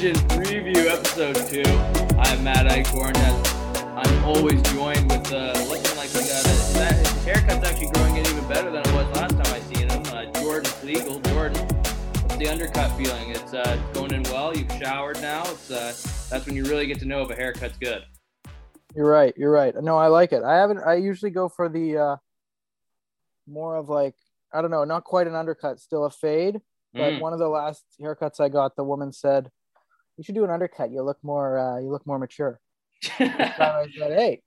Division Preview, Episode 2. I'm Matt Eichhorn. I'm always joined with uh, looking like we got a, that, his haircut's actually growing in even better than it was last time I seen him. Uh, Jordan Legal. Jordan, what's the undercut feeling? It's uh, going in well. You've showered now. It's uh, That's when you really get to know if a haircut's good. You're right. You're right. No, I like it. I haven't. I usually go for the uh, more of like I don't know, not quite an undercut, still a fade. But Mm. one of the last haircuts I got, the woman said, "You should do an undercut. You look more. Uh, you look more mature." I said, "Hey,"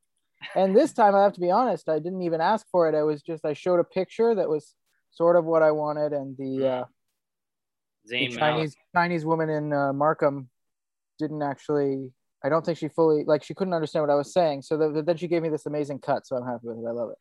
and this time I have to be honest. I didn't even ask for it. I was just I showed a picture that was sort of what I wanted, and the, uh, the. Chinese Chinese woman in uh, Markham didn't actually. I don't think she fully like she couldn't understand what I was saying. So the, then she gave me this amazing cut. So I'm happy with it. I love it.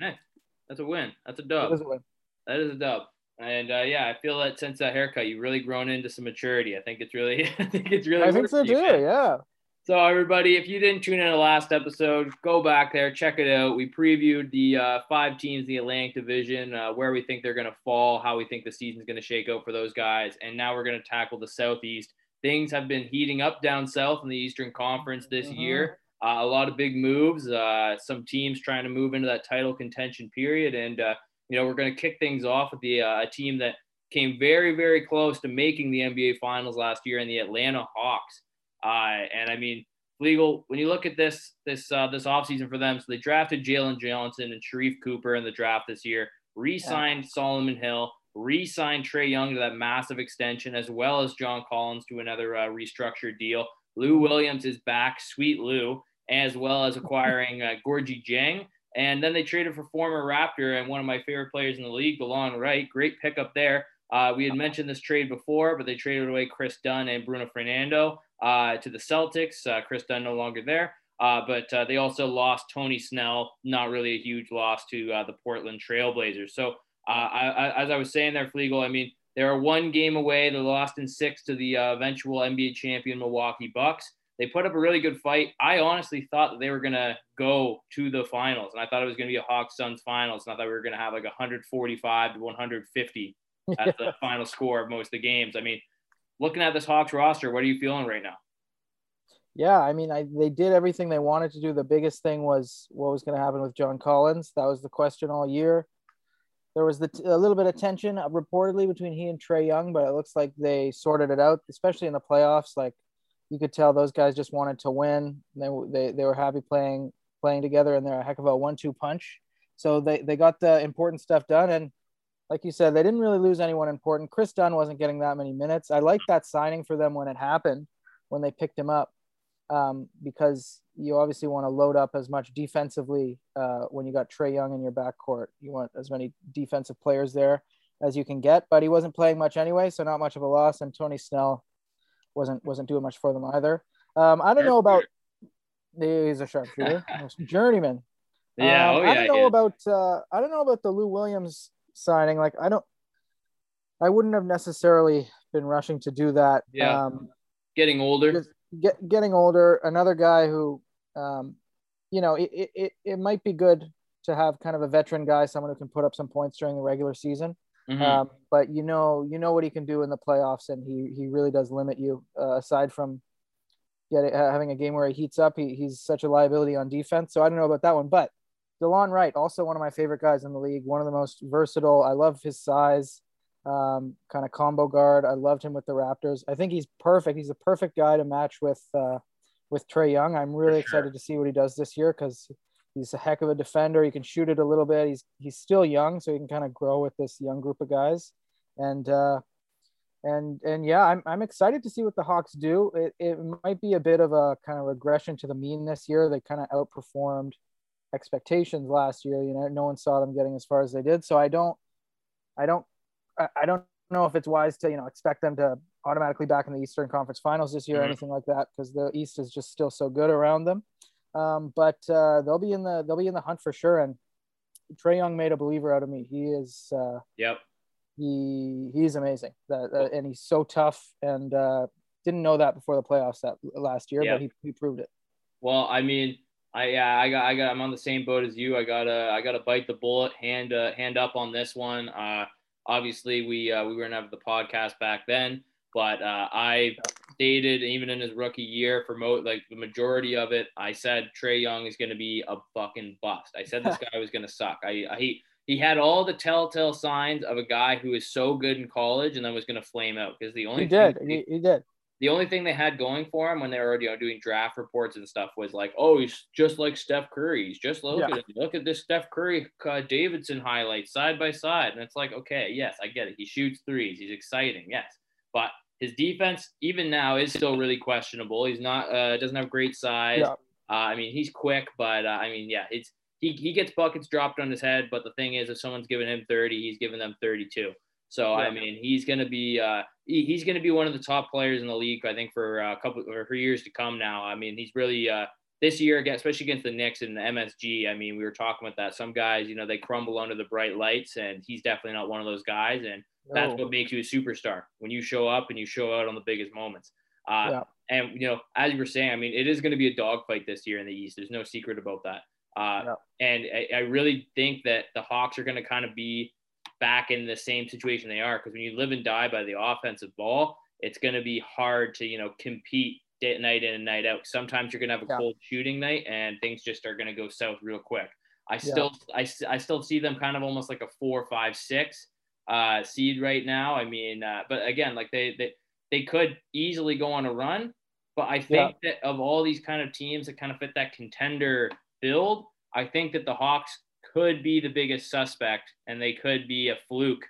That's a win. That's a dub. was a win. That is a dub. And uh, yeah, I feel that since that haircut, you've really grown into some maturity. I think it's really, I think it's really. I think so too. man. Yeah. So everybody, if you didn't tune in the last episode, go back there, check it out. We previewed the uh, five teams in the Atlantic Division, uh, where we think they're going to fall, how we think the season's going to shake out for those guys, and now we're going to tackle the Southeast. Things have been heating up down south in the Eastern Conference this Mhm. year. Uh, a lot of big moves. Uh, some teams trying to move into that title contention period, and uh, you know we're going to kick things off with the uh, a team that came very, very close to making the NBA Finals last year in the Atlanta Hawks. Uh, and I mean, legal when you look at this this uh, this offseason for them, so they drafted Jalen Johnson and Sharife Cooper in the draft this year, re-signed Solomon Hill, re-signed Trae Young to that massive extension, as well as John Collins to another uh, restructured deal. Lou Williams is back, sweet Lou, as well as acquiring uh, Gorgui Dieng. And then they traded for former Raptor and one of my favorite players in the league, DeLon Wright. Great pickup there. Uh, we had mentioned this trade before, but they traded away Kris Dunn and Bruno Fernando uh, to the Celtics. Uh, Kris Dunn no longer there. Uh, but uh, they also lost Tony Snell, not really a huge loss to uh, the Portland Trailblazers. So, I, I, as I was saying there, Flegel, I mean, they are one game away. They lost in six to the eventual NBA champion Milwaukee Bucks. They put up a really good fight. I honestly thought that they were going to go to the finals, and I thought it was going to be a Hawks Suns finals, and I thought we were going to have like 145 to 150 at the final score of most of the games. I mean, looking at this Hawks roster, what are you feeling right now? Yeah. I mean, I, they did everything they wanted to do. The biggest thing was what was going to happen with John Collins. That was the question all year. There was the t- a little bit of tension uh, reportedly between he and Trae Young, but it looks like they sorted it out, especially in the playoffs. Like you could tell those guys just wanted to win. They, they, they were happy playing playing together, and they're a heck of a one-two punch. So they, they got the important stuff done, and like you said, they didn't really lose anyone important. Kris Dunn wasn't getting that many minutes. I liked that signing for them when it happened, when they picked him up, um, because you obviously want to load up as much defensively uh, when you got Trae Young in your backcourt. You want as many defensive players there as you can get, but he wasn't playing much anyway, so not much of a loss. And Tony Snell wasn't wasn't doing much for them either. Um, I don't know about he's a sharpshooter, journeyman. Yeah, Um, oh I don't know yeah. about uh, I don't know about the Lou Williams signing. Like I don't, I wouldn't have necessarily been rushing to do that. Yeah. Um, Getting older. get, getting older, another guy who, um, you know, it, it, it might be good to have kind of a veteran guy, someone who can put up some points during the regular season. Mhm. Um, but you know, you know what he can do in the playoffs, and he he really does limit you. Uh, aside from getting uh, having a game where he heats up, he, he's such a liability on defense. So I don't know about that one, but DeLon Wright, also one of my favorite guys in the league, one of the most versatile. I love his size, um, kind of combo guard. I loved him with the Raptors. I think he's perfect. He's a perfect guy to match with uh, with Trae Young. I'm really sure. excited to see what he does this year because he's a heck of a defender. He can shoot it a little bit. He's he's still young, so he can kind of grow with this young group of guys. And uh, and and yeah, I'm I'm excited to see what the Hawks do. It it might be a bit of a kind of regression to the mean this year. They kind of outperformed expectations last year. You know, no one saw them getting as far as they did. So I don't, I don't, I don't know if it's wise to you know expect them to automatically back in the Eastern Conference Finals this year or Mhm. anything like that because the East is just still so good around them. Um, but uh, they'll be in the they'll be in the hunt for sure. And Trae Young made a believer out of me. He is uh, Yep. he he's amazing. That uh, and he's so tough and uh, didn't know that before the playoffs that last year, Yeah. but he, he proved it. Well, I mean, I yeah, I got I got I'm on the same boat as you. I gotta I gotta bite the bullet, hand uh, hand up on this one. Uh, obviously we uh, we were gonna have the podcast back then, but uh, I stated even in his rookie year for mo- like the majority of it, I said Trae Young is gonna be a fucking bust. I said this guy was gonna suck. I, I he he had all the telltale signs of a guy who is so good in college and then was gonna flame out because the only he did he, he did the only thing they had going for him when they were you know doing draft reports and stuff was like, oh, he's just like Steph Curry. He's just look yeah. at. Look at this Steph Curry uh, Davidson highlight side by side, and it's like, okay, yes, I get it. He shoots threes. He's exciting, yes, but his defense even now is still really questionable. He's not uh, doesn't have great size. Yeah. Uh, I mean, he's quick, but uh, I mean, yeah, it's he he gets buckets dropped on his head. But the thing is, if someone's giving him 30, he's giving them 32. So yeah. I mean, he's to be uh, he, he's to be one of the top players in the league. I think for a couple or for years to come now. I mean, he's really uh, this year, again, especially against the Knicks and the MSG. I mean, we were talking about that. Some guys, you know, they crumble under the bright lights, and he's definitely not one of those guys. And no. that's what makes you a superstar when you show up and you show out on the biggest moments. Uh, yeah. And you know, as you were saying, I mean, it is going to be a dogfight this year in the East. There's no secret about that. Uh. And I, I, really think that the Hawks are going to kind of be back in the same situation they are because when you live and die by the offensive ball, it's going to be hard to you know compete day, night in and night out. Sometimes you're going to have a yeah. cold shooting night and things just are going to go south real quick. I still yeah. I, I still see them kind of almost like a four, five, six uh, seed right now. I mean, uh, but again, like they they they could easily go on a run. But I think yeah. that of all these kind of teams that kind of fit that contender build, I think that the Hawks could be the biggest suspect, and they could be a fluke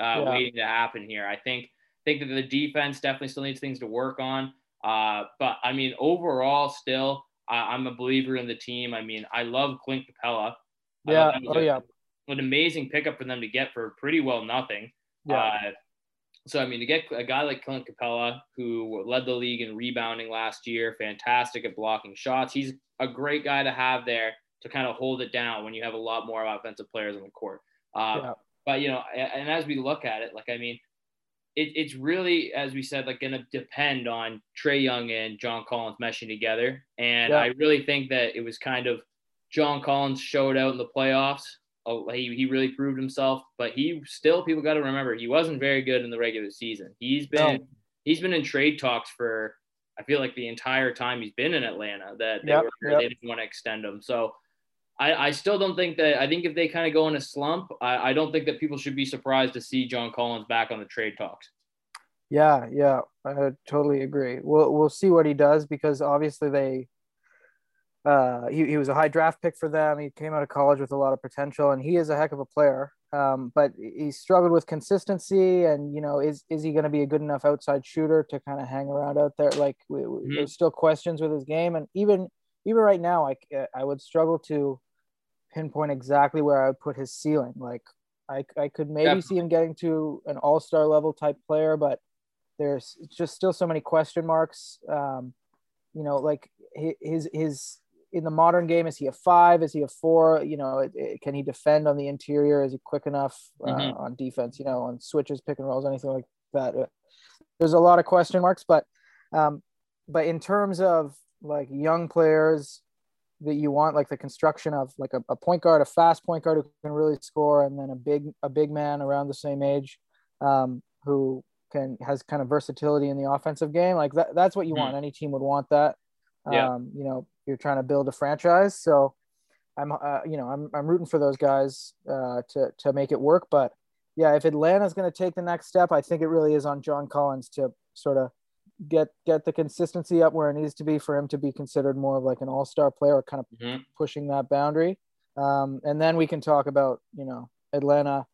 uh, yeah. waiting to happen here. I think think that the defense definitely still needs things to work on. Uh, but I mean, overall, still, I, am a believer in the team. I mean, I love Clint Capela. Yeah. Oh, a, yeah. An amazing pickup for them to get for pretty well nothing. Yeah. Uh, so I mean, to get a guy like Clint Capela, who led the league in rebounding last year, fantastic at blocking shots. He's a great guy to have there to kind of hold it down when you have a lot more offensive players on the court. Uh, yeah. But you know, and as we look at it, like I mean, it, it's really, as we said, like going to depend on Trae Young and John Collins meshing together. And yeah. I really think that it was kind of John Collins showed out in the playoffs. Oh, he, he really proved himself, but he still people got to remember he wasn't very good in the regular season. He's been no. he's been in trade talks for I feel like the entire time he's been in Atlanta that they, yep, were, yep. they didn't want to extend him. So I, I still don't think that I think if they kind of go in a slump, I, I don't think that people should be surprised to see John Collins back on the trade talks. Yeah, yeah, I totally agree. We'll we'll see what he does because obviously they uh he, he was a high draft pick for them. He came out of college with a lot of potential and he is a heck of a player. Um, but he struggled with consistency and you know is is he going to be a good enough outside shooter to kind of hang around out there like we, mm-hmm. there's still questions with his game and even even right now, I I would struggle to pinpoint exactly where I would put his ceiling. Like I I could maybe see him getting to an all star level type player, but there's just still so many question marks. Um, you know, like his his in the modern game, is he a five? Is he a four? You know, it, it, can he defend on the interior? Is he quick enough uh, mm-hmm. on defense? You know, on switches, pick and rolls, anything like that. There's a lot of question marks, but um, but in terms of like young players that you want, like the construction of like a, a point guard, a fast point guard who can really score, and then a big a big man around the same age um, who can has kind of versatility in the offensive game. Like that, that's what you mm-hmm. want. Any team would want that. Yeah. Um, you know, you're trying to build a franchise, so I'm uh, you know I'm I'm rooting for those guys uh, to to make it work. But yeah, if Atlanta's going to take the next step, I think it really is on John Collins to sort of get get the consistency up where it needs to be for him to be considered more of like an all-star player kind of mm-hmm. pushing that boundary um, and then we can talk about you know atlanta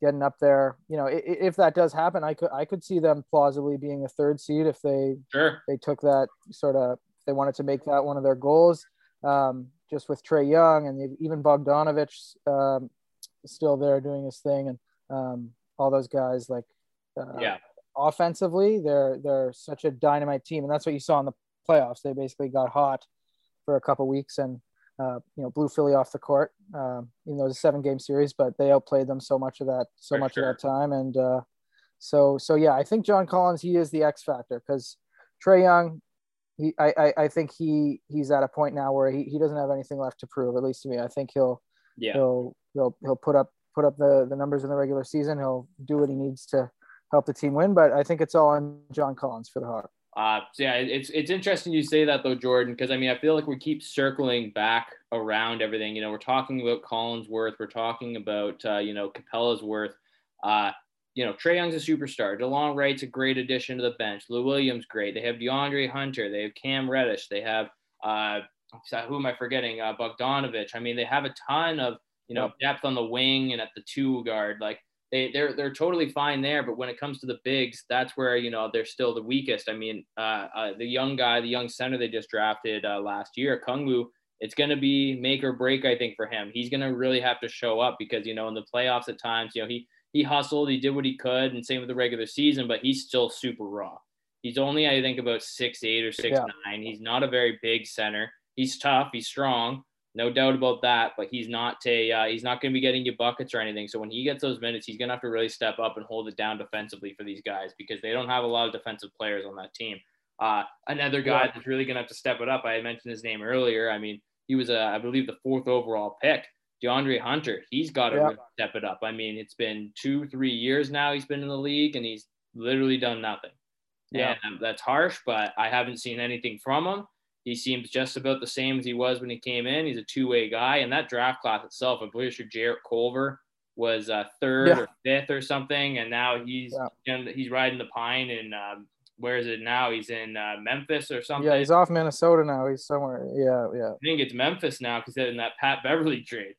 getting up there you know if, if, that does happen i could i could see them plausibly being a third seed if they sure. they took that sort of they wanted to make that one of their goals um, just with trae young and even bogdanovic um, still there doing his thing and um, all those guys like uh, yeah offensively, they're they're such a dynamite team, and that's what you saw in the playoffs. They basically got hot for a couple weeks and uh, you know blew Philly off the court. Um, even though it was a seven game series, but they outplayed them so much of that so for much sure. of that time. And uh, so so yeah, I think John Collins he is the X factor because Trae Young, he I, I, I think he he's at a point now where he, he doesn't have anything left to prove, at least to me. I think he'll yeah he'll he'll he'll put up put up the, the numbers in the regular season. He'll do what he needs to help the team win. But I think it's all on John Collins for the Hawks. Uh, so yeah, it's it's interesting you say that though, Jordan, because I mean I feel like we keep circling back around everything. You know, we're talking about Collinsworth, we're talking about uh, you know Capela's worth. Uh, you know, Trae Young's a superstar. DeLon Wright's a great addition to the bench. Lou Williams, great. They have DeAndre Hunter. They have Cam Reddish. They have uh, who am I forgetting? Uh, Bogdanovic. I mean, they have a ton of you know depth on the wing and at the two guard. Like they they're they're totally fine there. But when it comes to the bigs, that's where you know they're still the weakest. I mean, uh, uh, the young guy, the young center they just drafted uh, last year, Okongwu. It's going to be make or break, I think, for him. He's going to really have to show up because you know in the playoffs at times, you know he he hustled, he did what he could, and same with the regular season, but he's still super raw. He's only, I think, about six eight or six yeah. nine. He's not a very big center. He's tough. He's strong, no doubt about that. But he's not a uh, he's not going to be getting you buckets or anything. So when he gets those minutes, he's going to have to really step up and hold it down defensively for these guys because they don't have a lot of defensive players on that team. Uh, another guy that's really going to have to step it up. I mentioned his name earlier. I mean, he was, a, I believe, the fourth overall pick. DeAndre Hunter, he's got to yeah. step it up. I mean, it's been two, three years now he's been in the league and he's literally done nothing. Yeah. And that's harsh, but I haven't seen anything from him. He seems just about the same as he was when he came in. He's a two-way guy, and that draft class itself, I'm pretty sure Jarrett Culver was uh, third yeah. or fifth or something, and now he's yeah. he's riding the pine and um, where is it now? He's in uh, Memphis or something. Yeah, he's off Minnesota now. He's somewhere. Yeah, yeah. I think it's Memphis now because in that Pat Beverley trade.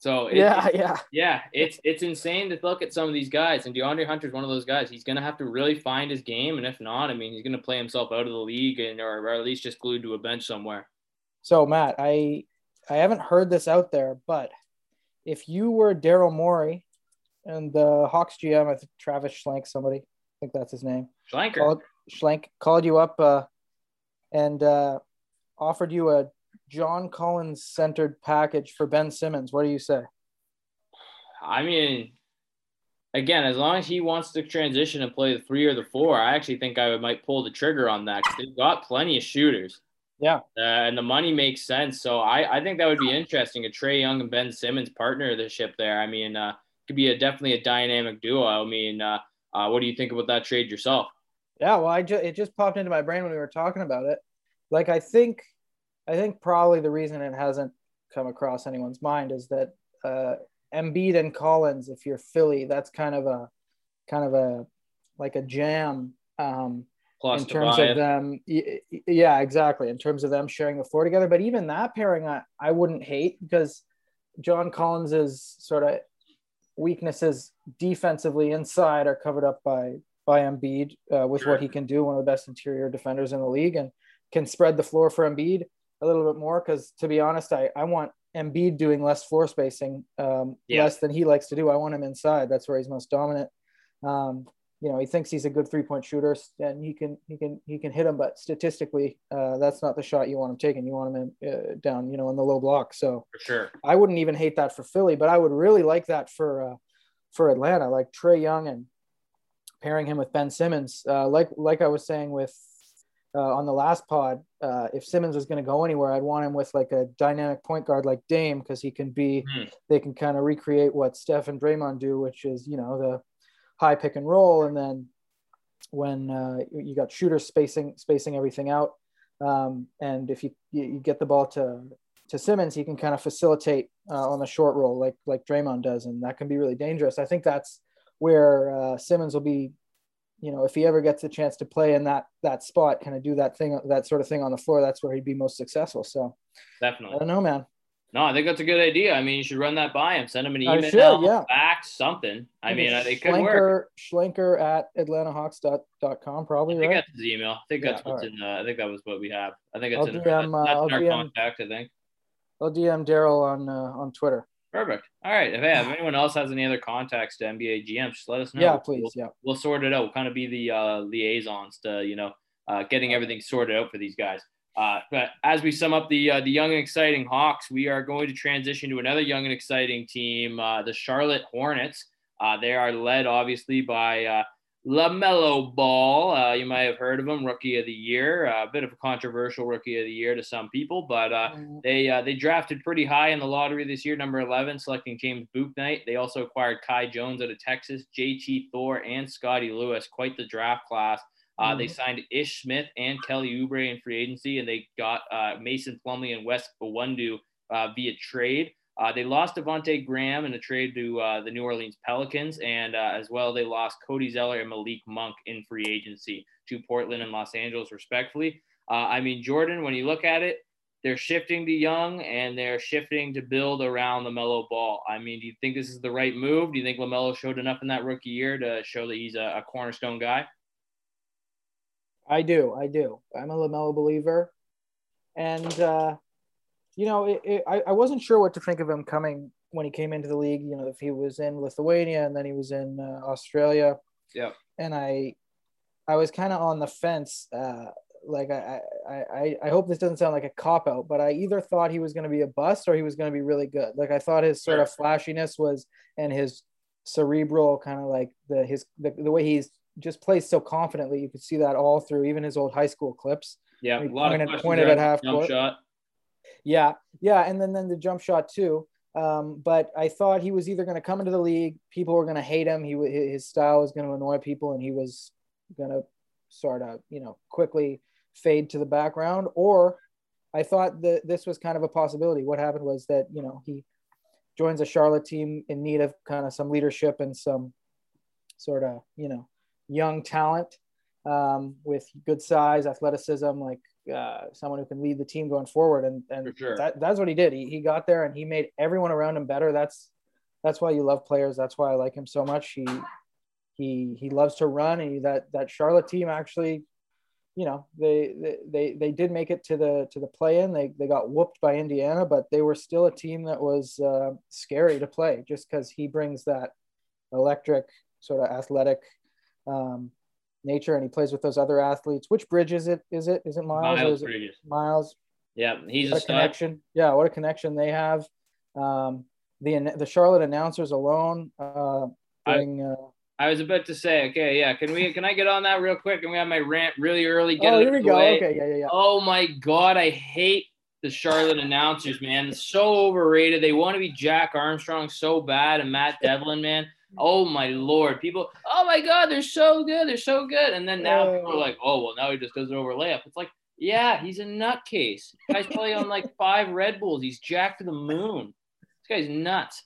So it, yeah, yeah, yeah. It's it's insane to look at some of these guys, and DeAndre Hunter's one of those guys. He's gonna have to really find his game, and if not, I mean, he's gonna play himself out of the league, and or, or at least just glued to a bench somewhere. So Matt, I I haven't heard this out there, but if you were Daryl Morey and the Hawks GM, I think Travis Schlenk, somebody, I think that's his name, Schlenker, called, Schlenk called you up uh, and uh, offered you a John Collins centered package for Ben Simmons. What do you say? I mean, again, as long as he wants to transition and play the three or the four, I actually think I might pull the trigger on that because they've got plenty of shooters. Yeah. Uh, and the money makes sense. So I, I think that would be interesting. A Trae Young and Ben Simmons partner the ship there. I mean, uh, could be a definitely a dynamic duo. I mean, uh, uh, what do you think about that trade yourself? Yeah, well, I just it just popped into my brain when we were talking about it. Like I think I think probably the reason it hasn't come across anyone's mind is that uh, Embiid and Collins, if you're Philly, that's kind of a kind of a like a jam um, Plus in terms of them. Yeah, exactly. In terms of them sharing the floor together, but even that pairing, I, I wouldn't hate because John Collins's sort of weaknesses defensively inside are covered up by by Embiid uh, with sure. what he can do, one of the best interior defenders in the league, and can spread the floor for Embiid a little bit more because to be honest, I, I want Embiid doing less floor spacing, um, yeah. less than he likes to do. I want him inside. That's where he's most dominant. Um, you know, he thinks he's a good three point shooter and he can, he can, he can hit him, but statistically, uh, that's not the shot you want him taking. You want him in, uh, down, you know, in the low block. So for sure, I wouldn't even hate that for Philly, but I would really like that for, uh, for Atlanta, like Trae Young and pairing him with Ben Simmons. Uh, like, like I was saying with, uh, on the last pod, uh, if Simmons was going to go anywhere, I'd want him with like a dynamic point guard like Dame because he can be, mm. they can kind of recreate what Steph and Draymond do, which is, you know, the high pick and roll. And then when uh, you got shooters spacing, spacing everything out. Um, and if you, you get the ball to, to Simmons, he can kind of facilitate uh, on the short roll like, like Draymond does. And that can be really dangerous. I think that's where uh, Simmons will be you know, if he ever gets a chance to play in that that spot, kind of do that thing, that sort of thing on the floor, that's where he'd be most successful. So definitely, I don't know, man. No, I think that's a good idea. I mean, you should run that by him. Send him an email, should, yeah. fax, something. I mean, it could work. Schlenker at atlantahawks.com, probably. I think right? that's his email. I think that's yeah, what's right. in. Uh, I think that was what we have. I think it's in, DM, uh, that's our DM, contact. I think. I'll DM Daryl on uh, on Twitter. Perfect. All right. If, yeah, if anyone else has any other contacts to NBA GMs, just let us know. Yeah, please. We'll, yeah. We'll sort it out. We'll kind of be the uh, liaisons to, you know, uh, getting everything sorted out for these guys. Uh, but as we sum up the uh, the young and exciting Hawks, we are going to transition to another young and exciting team, uh, the Charlotte Hornets. Uh, they are led obviously by LaMelo Ball. Uh, you might have heard of him, Rookie of the Year. A bit of a controversial Rookie of the Year to some people, but uh, mm-hmm. they uh, they drafted pretty high in the lottery this year, number 11, selecting James Bouknight. They also acquired Kai Jones out of Texas, JT Thor, and Scotty Lewis. Quite the draft class. Uh, mm-hmm. They signed Ish Smith and Kelly Oubre in free agency, and they got uh, Mason Plumlee and Wes Iwundu uh, via trade. Uh, they lost Devonte Graham in a trade to uh, the New Orleans Pelicans, and uh, as well they lost Cody Zeller and Malik Monk in free agency to Portland and Los Angeles, respectfully. Uh, I mean, Jordan, when you look at it, they're shifting to young and they're shifting to build around LaMelo Ball. I mean, do you think this is the right move? Do you think LaMelo showed enough in that rookie year to show that he's a, a cornerstone guy? I do. I do. I'm a LaMelo believer. And uh, you know, it, it, I, I wasn't sure what to think of him coming when he came into the league. You know, if he was in Lithuania and then he was in uh, Australia. Yeah. And I, I was kind of on the fence. Uh, like I, I, I hope this doesn't sound like a cop out, but I either thought he was going to be a bust or he was going to be really good. Like I thought his sort of flashiness was and his cerebral kind of like the his the, the way he's just plays so confidently. You could see that all through even his old high school clips. Yeah, a lot pointed, of pointed at half court. Shot. Yeah, yeah, and then then the jump shot too. Um, but I thought he was either going to come into the league, people were going to hate him. He his style was going to annoy people, and he was going to sort of you know quickly fade to the background. Or I thought that this was kind of a possibility. What happened was that you know he joins a Charlotte team in need of kind of some leadership and some sort of you know young talent um, with good size, athleticism, like uh, someone who can lead the team going forward. And and sure. that, that's what he did. He, he got there and he made everyone around him better. That's that's why you love players. That's why I like him so much. He he he loves to run. And he, that that Charlotte team actually, you know, they they they did make it to the to the play in. They they got whooped by Indiana, but they were still a team that was uh, scary to play just because he brings that electric sort of athletic um, nature and he plays with those other athletes. Which bridge is it? Is it is it Miles? Miles, is Miles? Yeah, he's what a, a connection. Yeah, what a connection they have. Um, the the Charlotte announcers alone uh. I, uh, I was about to say, okay, yeah. Can we? Can I get on that real quick? And we have my rant really early. Get oh, here we go. Way. Okay, yeah, yeah, yeah. Oh my God, I hate the Charlotte announcers, man. It's so overrated. They want to be Jack Armstrong so bad, and Matt Devlin, man. Oh my lord, people! Oh my god, they're so good, they're so good. And then now people are oh. like, oh well, now he just does it over layup. It's like, yeah, he's a nutcase. Guy's probably on like five Red Bulls. He's jacked to the moon. This guy's nuts.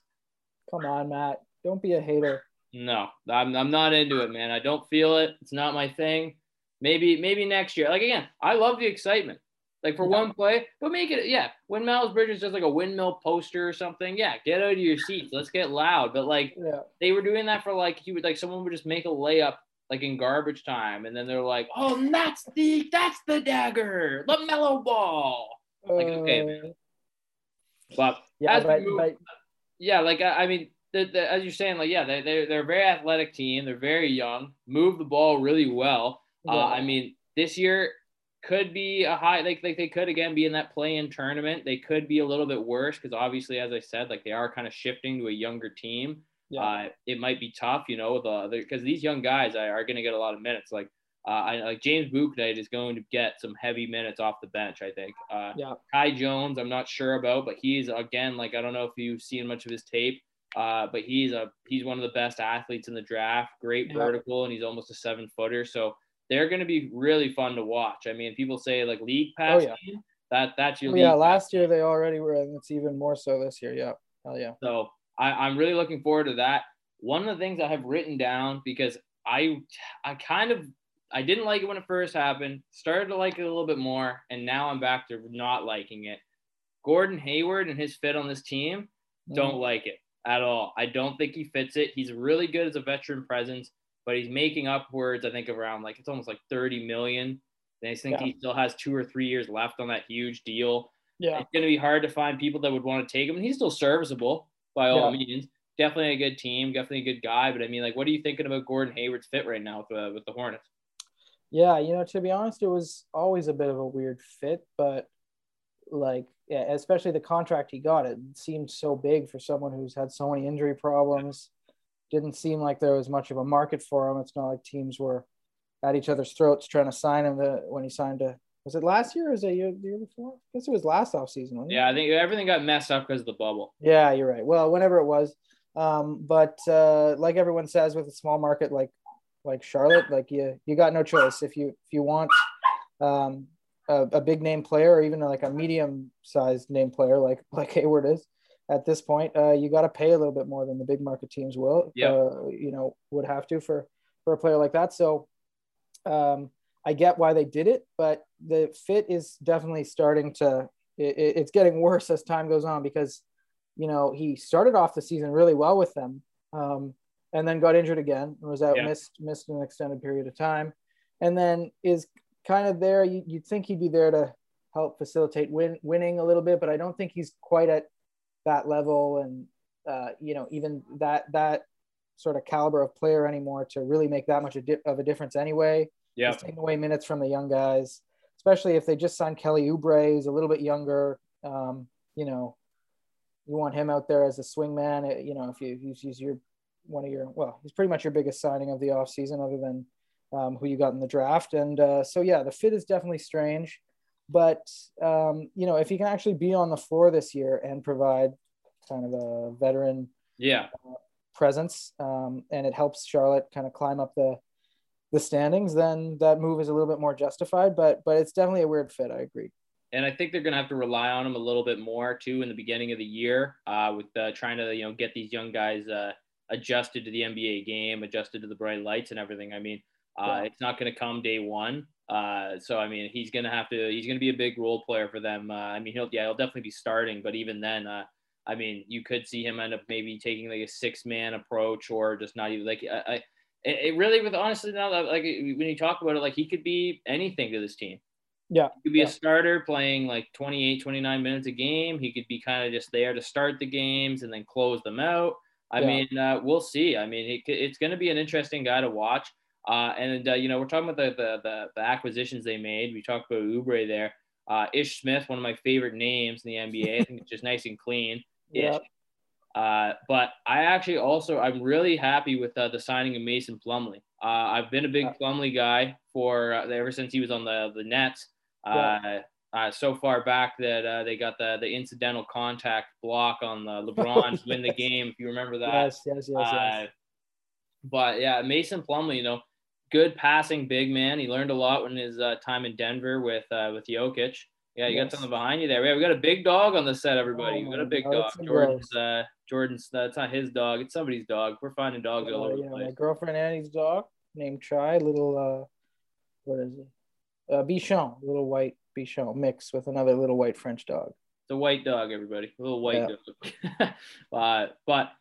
Come on, Matt. Don't be a hater. No, I'm, I'm not into it, man. I don't feel it. It's not my thing. Maybe maybe next year. Like again, I love the excitement like for one play, but make it, yeah. When Miles Bridges does like a windmill poster or something, yeah, get out of your seats. Let's get loud. But like yeah. they were doing that for like he would like someone would just make a layup like in garbage time, and then they're like, oh, that's the that's the dagger, LaMelo Ball. Like okay, man. Uh, but yeah, but, move, but, yeah, like I, I mean. The, the, as you're saying, like yeah, they they're, they're a very athletic team. They're very young, move the ball really well. Uh, I mean, this year could be a high like like they could again be in that play in tournament. They could be a little bit worse because obviously, as I said, like they are kind of shifting to a younger team. Yeah. Uh, it might be tough, you know, the because these young guys are, are going to get a lot of minutes. Like uh, I like James Bouknight is going to get some heavy minutes off the bench. I think. Uh, yeah. Kai Jones, I'm not sure about, but he's again like I don't know if you've seen much of his tape. Uh, but he's a he's one of the best athletes in the draft. Great yeah. vertical, and he's almost a seven footer. So they're going to be really fun to watch. I mean, people say like league pass. Oh, yeah. Team, that that's your. Oh, yeah, last year they already were, and it's even more so this year. Yeah, hell yeah. So I, I'm really looking forward to that. One of the things I have written down because I I kind of I didn't like it when it first happened. Started to like it a little bit more, and now I'm back to not liking it. Gordon Hayward and his fit on this team don't mm. like it at all. I don't think he fits it. He's really good as a veteran presence but he's making upwards, I think, around like it's almost like 30 million. And I think yeah. he still has two or three years left on that huge deal. Yeah. It's going to be hard to find people that would want to take him. And he's still serviceable by all yeah. means. Definitely a good team, definitely a good guy. But I mean, like, what are you thinking about Gordon Hayward's fit right now with, uh, with the Hornets? Yeah, you know, to be honest, it was always a bit of a weird fit, but like, yeah, especially the contract he got, it seemed so big for someone who's had so many injury problems didn't seem like there was much of a market for him. It's not like teams were at each other's throats trying to sign him to, when he signed to was it last year or was it year, the year before? I guess it was last off season. Yeah, I think everything got messed up because of the bubble. Yeah, you're right. Well, whenever it was, um, but uh, like everyone says, with a small market like like Charlotte, like you you got no choice if you if you want um, a, a big name player or even like a medium sized name player like like Hayward is at this point, uh, you got to pay a little bit more than the big market teams will. Yeah, uh, you know, would have to for for a player like that. So. Um, I get why they did it, but the fit is definitely starting to. It, it's getting worse as time goes on because, you know, he started off the season really well with them, um, and then got injured again and was out yeah. missed missed an extended period of time, and then is kind of there. You, would think he'd be there to help facilitate win, winning a little bit, but I don't think he's quite at that level, and uh, you know, even that that sort of caliber of player anymore to really make that much of a difference anyway. Yeah. taking away minutes from the young guys, especially if they just signed Kelly Oubre, he's a little bit younger. Um, you know, you want him out there as a swing man. Eh, you know, if you if he's your one of your well, he's pretty much your biggest signing of the offseason other than um, who you got in the draft. And uh, so yeah, the fit is definitely strange. But um, you know, if he can actually be on the floor this year and provide kind of a veteran yeah uh, presence, um, and it helps Charlotte kind of climb up the the standings, then that move is a little bit more justified. But but it's definitely a weird fit. I agree. And I think they're going to have to rely on him a little bit more too in the beginning of the year, uh, with uh, trying to you know get these young guys uh, adjusted to the NBA game, adjusted to the bright lights and everything. I mean, uh, yeah. it's not going to come day one. Uh, so I mean, he's going to have to. He's going to be a big role player for them. Uh, I mean, he'll yeah, he'll definitely be starting, but even then. I mean, you could see him end up maybe taking like a six man approach or just not even like I, it, really, with honestly now, like when you talk about it, like he could be anything to this team. Yeah. He could be yeah. a starter playing like 28, 29 minutes a game. He could be kind of just there to start the games and then close them out. I yeah. mean, uh, we'll see. I mean, it, it's going to be an interesting guy to watch. Uh, and, uh, you know, we're talking about the, the, the, the, acquisitions they made. We talked about Oubre there. Uh, Ish Smith, one of my favorite names in the NBA. I think it's just nice and clean. Yeah. Uh, but I actually also I'm really happy with uh, the signing of Mason Plumlee. Uh, I've been a big Plumlee guy for uh, ever since he was on the the Nets. Yeah. Uh, so far back that they got the the incidental contact block on the LeBron to win the game. If you remember that. Yes, yes, yes. yes. But yeah, Mason Plumlee, you know, good passing big man. He learned a lot in his time in Denver with with Jokic. Yeah, you yes. got something behind you there. Yeah, we got a big dog on the set, everybody. Oh, we got a big dog. Jordan's uh, Jordan's that's not his dog. It's somebody's dog. We're finding dogs all over yeah, the place. My girlfriend Annie's dog named Chai, little uh, what is it? Uh, Bichon, little white Bichon mixed with another little white French dog. It's a white dog, everybody. A little white yeah. dog. uh, but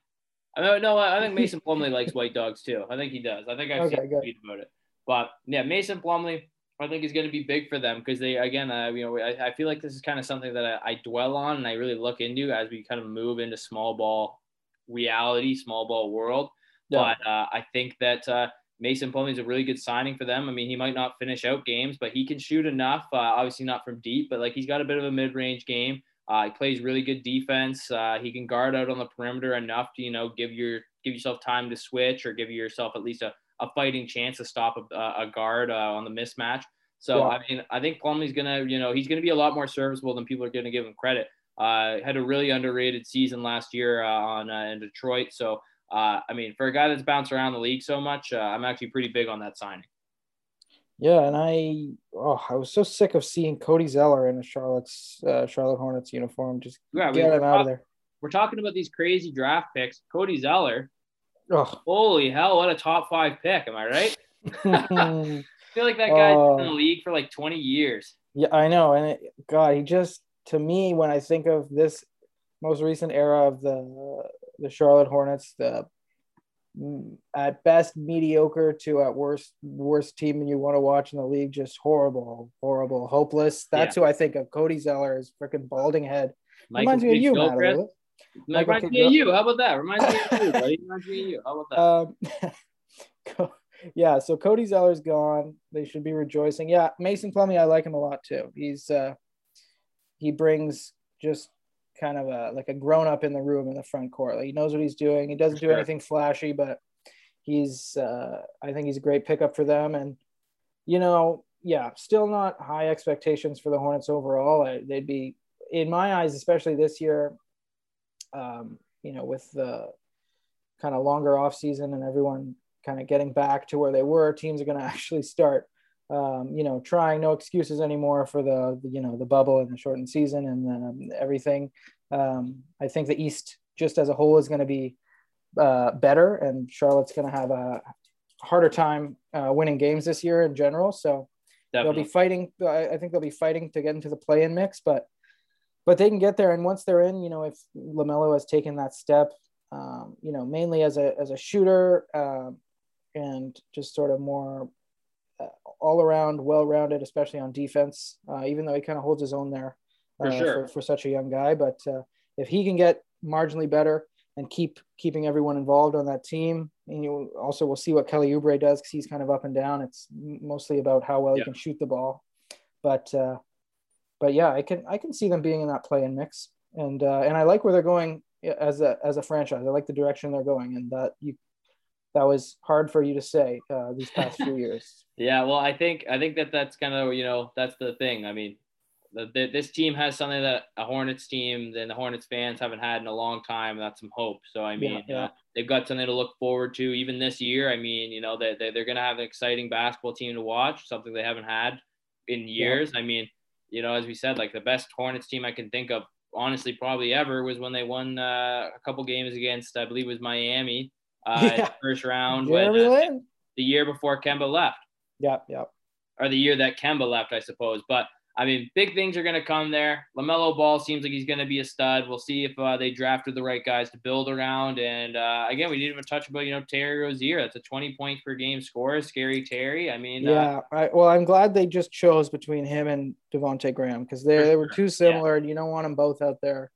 I mean, no, I think Mason Plumlee likes white dogs too. I think he does. I think I've okay, seen a tweet about it. But yeah, Mason Plumlee, I think is going to be big for them because they again, uh, you know, I, I, feel like this is kind of something that I, I, dwell on and I really look into as we kind of move into small ball reality, small ball world. Yeah. But uh, I think that uh, Mason Plumlee is a really good signing for them. I mean, he might not finish out games, but he can shoot enough. Uh, obviously, not from deep, but like he's got a bit of a mid range game. Uh, he plays really good defense. Uh, he can guard out on the perimeter enough to you know give your give yourself time to switch or give yourself at least a a fighting chance to stop a, a guard uh, on the mismatch. So yeah. I mean, I think Plumlee's gonna, you know, he's gonna be a lot more serviceable than people are gonna give him credit. Uh, had a really underrated season last year uh, on uh, in Detroit. So uh, I mean, for a guy that's bounced around the league so much, uh, I'm actually pretty big on that signing. Yeah, and I oh I was so sick of seeing Cody Zeller in a Charlotte's uh, Charlotte Hornets uniform. Just yeah, get him out of there. We're talking about these crazy draft picks. Cody Zeller, Oh. Holy hell, what a top five pick. Am I right? I feel like that guy's uh, been in the league for like 20 years. Yeah, I know. And it, God, he just, to me, when I think of this most recent era of the the Charlotte Hornets, the at best mediocre to at worst worst team and you want to watch in the league, just horrible, horrible, hopeless. That's yeah. who I think of. Cody Zeller is freaking balding head. Michael Reminds me of you, Matt. Reminds me of you. How about that? Reminds me of you, buddy. Reminds me of you. How about that? Um, yeah, so Cody Zeller's gone. They should be rejoicing. Yeah, Mason Plumlee, I like him a lot too. He's uh he brings just kind of a like a grown up in the room in the front court. Like he knows what he's doing. He doesn't do Sure. anything flashy, but he's uh, I think he's a great pickup for them. And you know, yeah, still not high expectations for the Hornets overall. I, they'd be in my eyes, especially this year. Um, you know, with the kind of longer off season and everyone kind of getting back to where they were, teams are going to actually start um, you know, trying no excuses anymore for the, the, you know the bubble and the shortened season and um, everything. Um, I think the East just as a whole is going to be uh, better, and Charlotte's going to have a harder time uh, winning games this year in general. So Definitely. they'll be fighting. I think they'll be fighting to get into the play-in mix, but but they can get there. And once they're in, you know, if Lamelo has taken that step, um, you know, mainly as a as a shooter um, and just sort of more all around well rounded, especially on defense. Uh, even though he kind of holds his own there For uh, sure. for, for such a young guy, but uh, if he can get marginally better and keep keeping everyone involved on that team, and you also we'll see what Kelly Oubre does because he's kind of up and down. It's mostly about how well Yeah. he can shoot the ball, but uh, but yeah, I can I can see them being in that play in mix, and uh, and I like where they're going as a as a franchise. I like the direction they're going, and that you that was hard for you to say uh, these past few years. Yeah, well, I think I think that that's kind of you know that's the thing. I mean, the, the, this team has something that a Hornets team and the Hornets fans haven't had in a long time. and That's some hope. So I mean, yeah. Uh, they've got something to look forward to even this year. I mean, you know, they, they they're gonna have an exciting basketball team to watch, something they haven't had in years. I mean, you know, as we said, like the best Hornets team I can think of, honestly, probably ever was when they won uh, a couple games against, I believe, it was Miami. Uh, Yeah. first round when, uh, Lin. the year before Kemba left Yep, yep. or the year that Kemba left, I suppose. But I mean, big things are going to come there. Lamelo Ball seems like he's going to be a stud. We'll see if uh, they drafted the right guys to build around. And uh, again, we didn't even touch about you know Terry Rozier. That's a 20 points per game scorer. Scary Terry. I mean, uh, Yeah, I, well, I'm glad they just chose between him and Devonte Graham because they, they were too similar, and you don't want them both out there.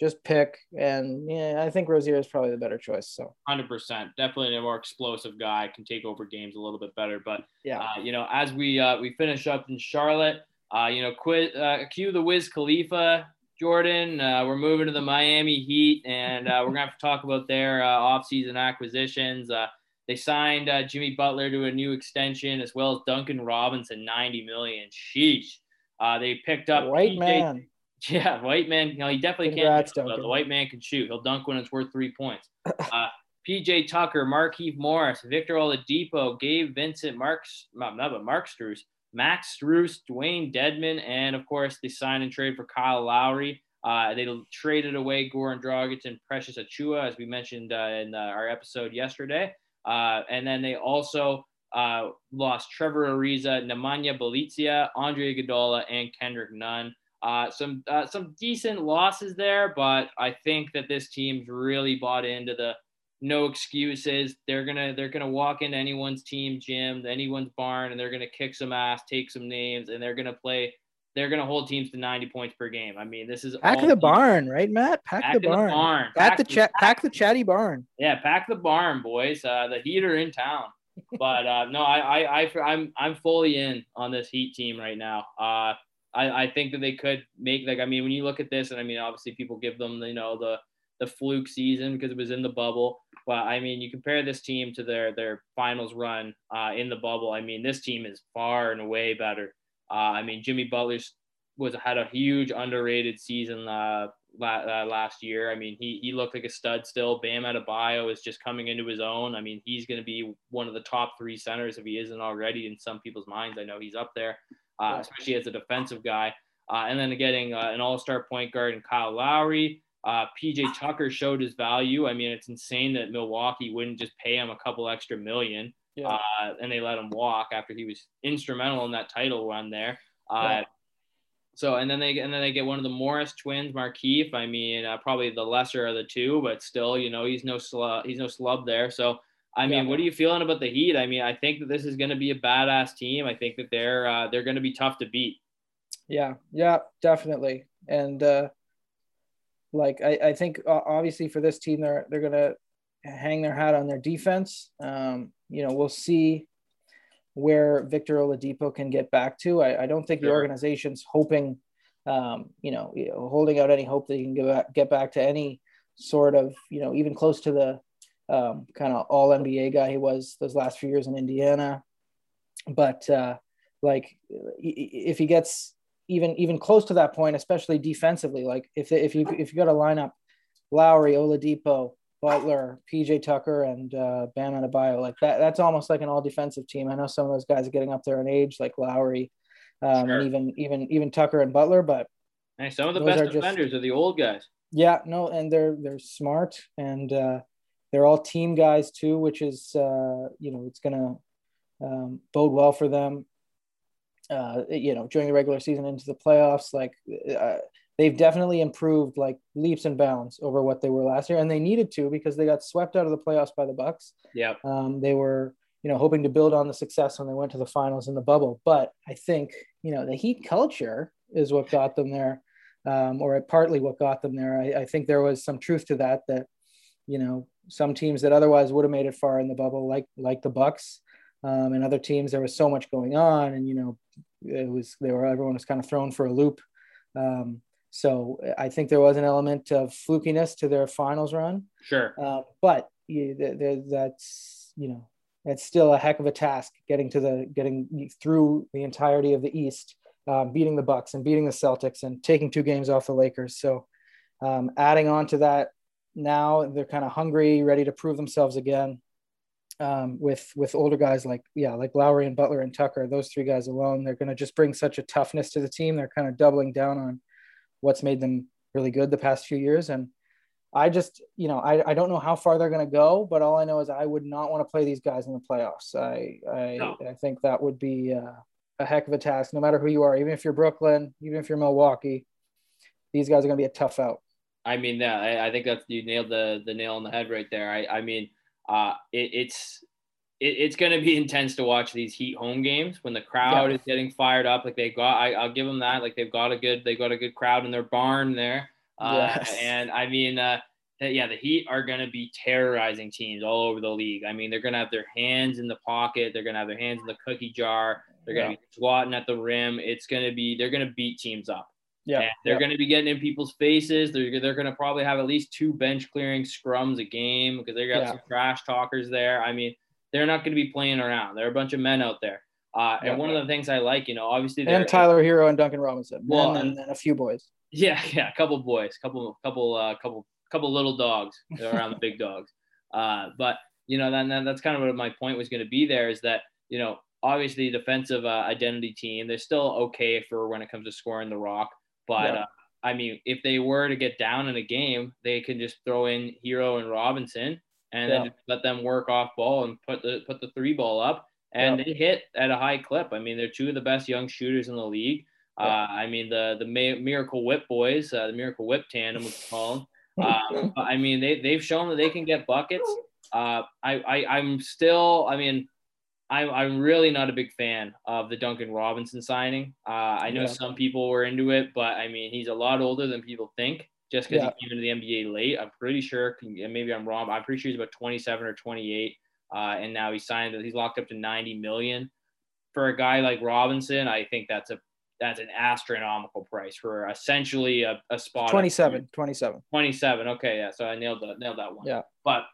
Just pick, and yeah, I think Rozier is probably the better choice. So 100%. Definitely a more explosive guy. Can take over games a little bit better. But yeah, uh, you know, as we uh, we finish up in Charlotte, uh, you know, quit, uh, cue the Wiz Khalifa, Jordan. Uh, we're moving to the Miami Heat, and uh, we're gonna have to talk about their uh, offseason acquisitions. Uh, they signed uh, Jimmy Butler to a new extension, as well as Duncan Robinson, ninety million. Sheesh. Uh, they picked up white PJ man. yeah, white man. You know, he definitely Congrats, can't. Duncan. The white man can shoot. He'll dunk when it's worth three points. Uh, PJ Tucker, Markieff Morris, Victor Oladipo, Gabe Vincent, Marks, not, but Mark Strus, Max Strus, Dewayne Dedmon, and of course they sign and trade for Kyle Lowry. Uh, they traded away Goran Dragic and Precious Achiuwa, as we mentioned uh, in uh, our episode yesterday. Uh, and then they also uh, lost Trevor Ariza, Nemanja Bjelica, Andre Iguodala, and Kendrick Nunn. Uh, some uh, some decent losses there, but I think that this team's really bought into the no excuses. They're gonna they're gonna walk into anyone's team gym, anyone's barn, and they're gonna kick some ass, take some names, and they're gonna play. They're gonna hold teams to 90 points per game. I mean, this is Pack the teams- barn, right, Matt? Pack, Pack the, the barn. barn. Pack Pack the the- chat. Pack the chatty barn. Yeah, pack the barn, boys. Uh, the Heat are in town. But uh, no, I, I, I, I'm, I'm fully in on this Heat team right now. Uh, I, I think that they could make like, I mean, when you look at this, and I mean, obviously people give them, you know, the, the fluke season because it was in the bubble. But I mean, you compare this team to their, their finals run uh, in the bubble. I mean, this team is far and away better. Uh, I mean, Jimmy Butler's was had a huge underrated season uh, la- uh, last year. I mean, he he looked like a stud still. Bam Adebayo is just coming into his own. I mean, he's going to be one of the top three centers if he isn't already in some people's minds. I know he's up there, uh, Yeah. especially as a defensive guy. Uh, and then getting uh, an all-star point guard in Kyle Lowry. Uh, PJ Tucker showed his value. I mean, it's insane that Milwaukee wouldn't just pay him a couple extra million Yeah. uh, and they let him walk after he was instrumental in that title run there. Uh, Yeah. So and then they and then they get one of the Morris twins, Markieff. I mean, uh, probably the lesser of the two, but still, you know, he's no slub. He's no slub there. So I mean, Yeah. what are you feeling about the Heat? I mean, I think that this is going to be a badass team. I think that they're uh, they're going to be tough to beat. Yeah, yeah, definitely. And uh, like I, I think uh, obviously for this team, they're they're gonna hang their hat on their defense. Um, you know, we'll see where Victor Oladipo can get back to. I, I don't think the organization's hoping um, you know, holding out any hope that he can get back, get back to any sort of, you know, even close to the um, kind of all NBA guy he was those last few years in Indiana. But uh, like, if he gets even even close to that point, especially defensively, like if if you if you got a lineup, Lowry, Oladipo, Butler, PJ Tucker, and uh, Bam Adebayo, like that, that's almost like an all defensive team. I know some of those guys are getting up there in age, like Lowry, um, sure. and even even even Tucker and Butler. But hey, some of the best defenders just, are the old guys. Yeah, no, and they're they're smart and uh, they're all team guys too, which is uh, you know it's gonna um, bode well for them. Uh, you know, during the regular season into the playoffs, like uh, they've definitely improved like leaps and bounds over what they were last year, and they needed to because they got swept out of the playoffs by the Bucks. Yeah, um, they were you know hoping to build on the success when they went to the finals in the bubble, but I think you know the Heat culture is what got them there, um, or partly what got them there. I, I think there was some truth to that that you know some teams that otherwise would have made it far in the bubble, like like the Bucks, um, and other teams. There was so much going on, and you know, it was they were everyone was kind of thrown for a loop. Um, so I think there was an element of flukiness to their finals run. Sure, uh, but you, that's you know that's still a heck of a task getting to the getting through the entirety of the East, um, beating the Bucks and beating the Celtics and taking two games off the Lakers. So um, adding on to that now they're kind of hungry, ready to prove themselves again. Um, with with older guys like yeah, like Lowry and Butler and Tucker, those three guys alone, they're going to just bring such a toughness to the team. They're kind of doubling down on what's made them really good the past few years. And I just, you know, I, I don't know how far they're going to go, but all I know is I would not want to play these guys in the playoffs. I I, no. I think that would be uh, a heck of a task, no matter who you are, even if you're Brooklyn, even if you're Milwaukee. These guys are going to be a tough out. I mean, yeah, I, I, think that's you nailed the the nail on the head right there. I, I mean, uh, it, it's it, it's going to be intense to watch these Heat home games when the crowd yeah. is getting fired up. Like they got, I, will give them that. Like they've got a good, they got a good crowd in their barn there. Uh, yes. And I mean, uh, yeah, the Heat are going to be terrorizing teams all over the league. I mean, they're going to have their hands in the pocket. They're going to have their hands in the cookie jar. They're going to be squatting at the rim. It's going to be, they're going to beat teams up. Yeah, and they're going to be getting in people's faces. They're they're going to probably have at least two bench clearing scrums a game because they got yeah. some trash talkers there. I mean, they're not going to be playing around. There are a bunch of men out there. Uh, and one of the things I like, you know, obviously, and Tyler Herro and Duncan Robinson, well, and then a few boys. Yeah, yeah, a couple boys, couple, couple, uh, couple, couple little dogs around the big dogs. Uh, but you know, then, then that's kind of what my point was going to be. There is that you know, obviously, defensive uh, identity team, they're still okay for when it comes to scoring the rock. But yeah. uh, I mean, if they were to get down in a game, they can just throw in Herro and Robinson and yeah. then let them work off ball and put the put the three ball up, and yeah. they hit at a high clip. I mean, they're two of the best young shooters in the league. Uh, I mean, the the Miracle Whip boys, uh, the Miracle Whip tandem, we call them. Uh, I mean, they they've shown that they can get buckets. Uh, I, I I'm still, I mean, I'm, I'm really not a big fan of the Duncan Robinson signing. Uh, I know yeah. some people were into it, but I mean, he's a lot older than people think just because yeah. he came into the NBA late. I'm pretty sure, maybe I'm wrong, I'm pretty sure he's about 27 or 28. Uh, and now he's signed, he's locked up to 90 million. For a guy like Robinson, I think that's a that's an astronomical price for essentially a, a spot 27 27 27 okay yeah so i nailed that nailed that one yeah but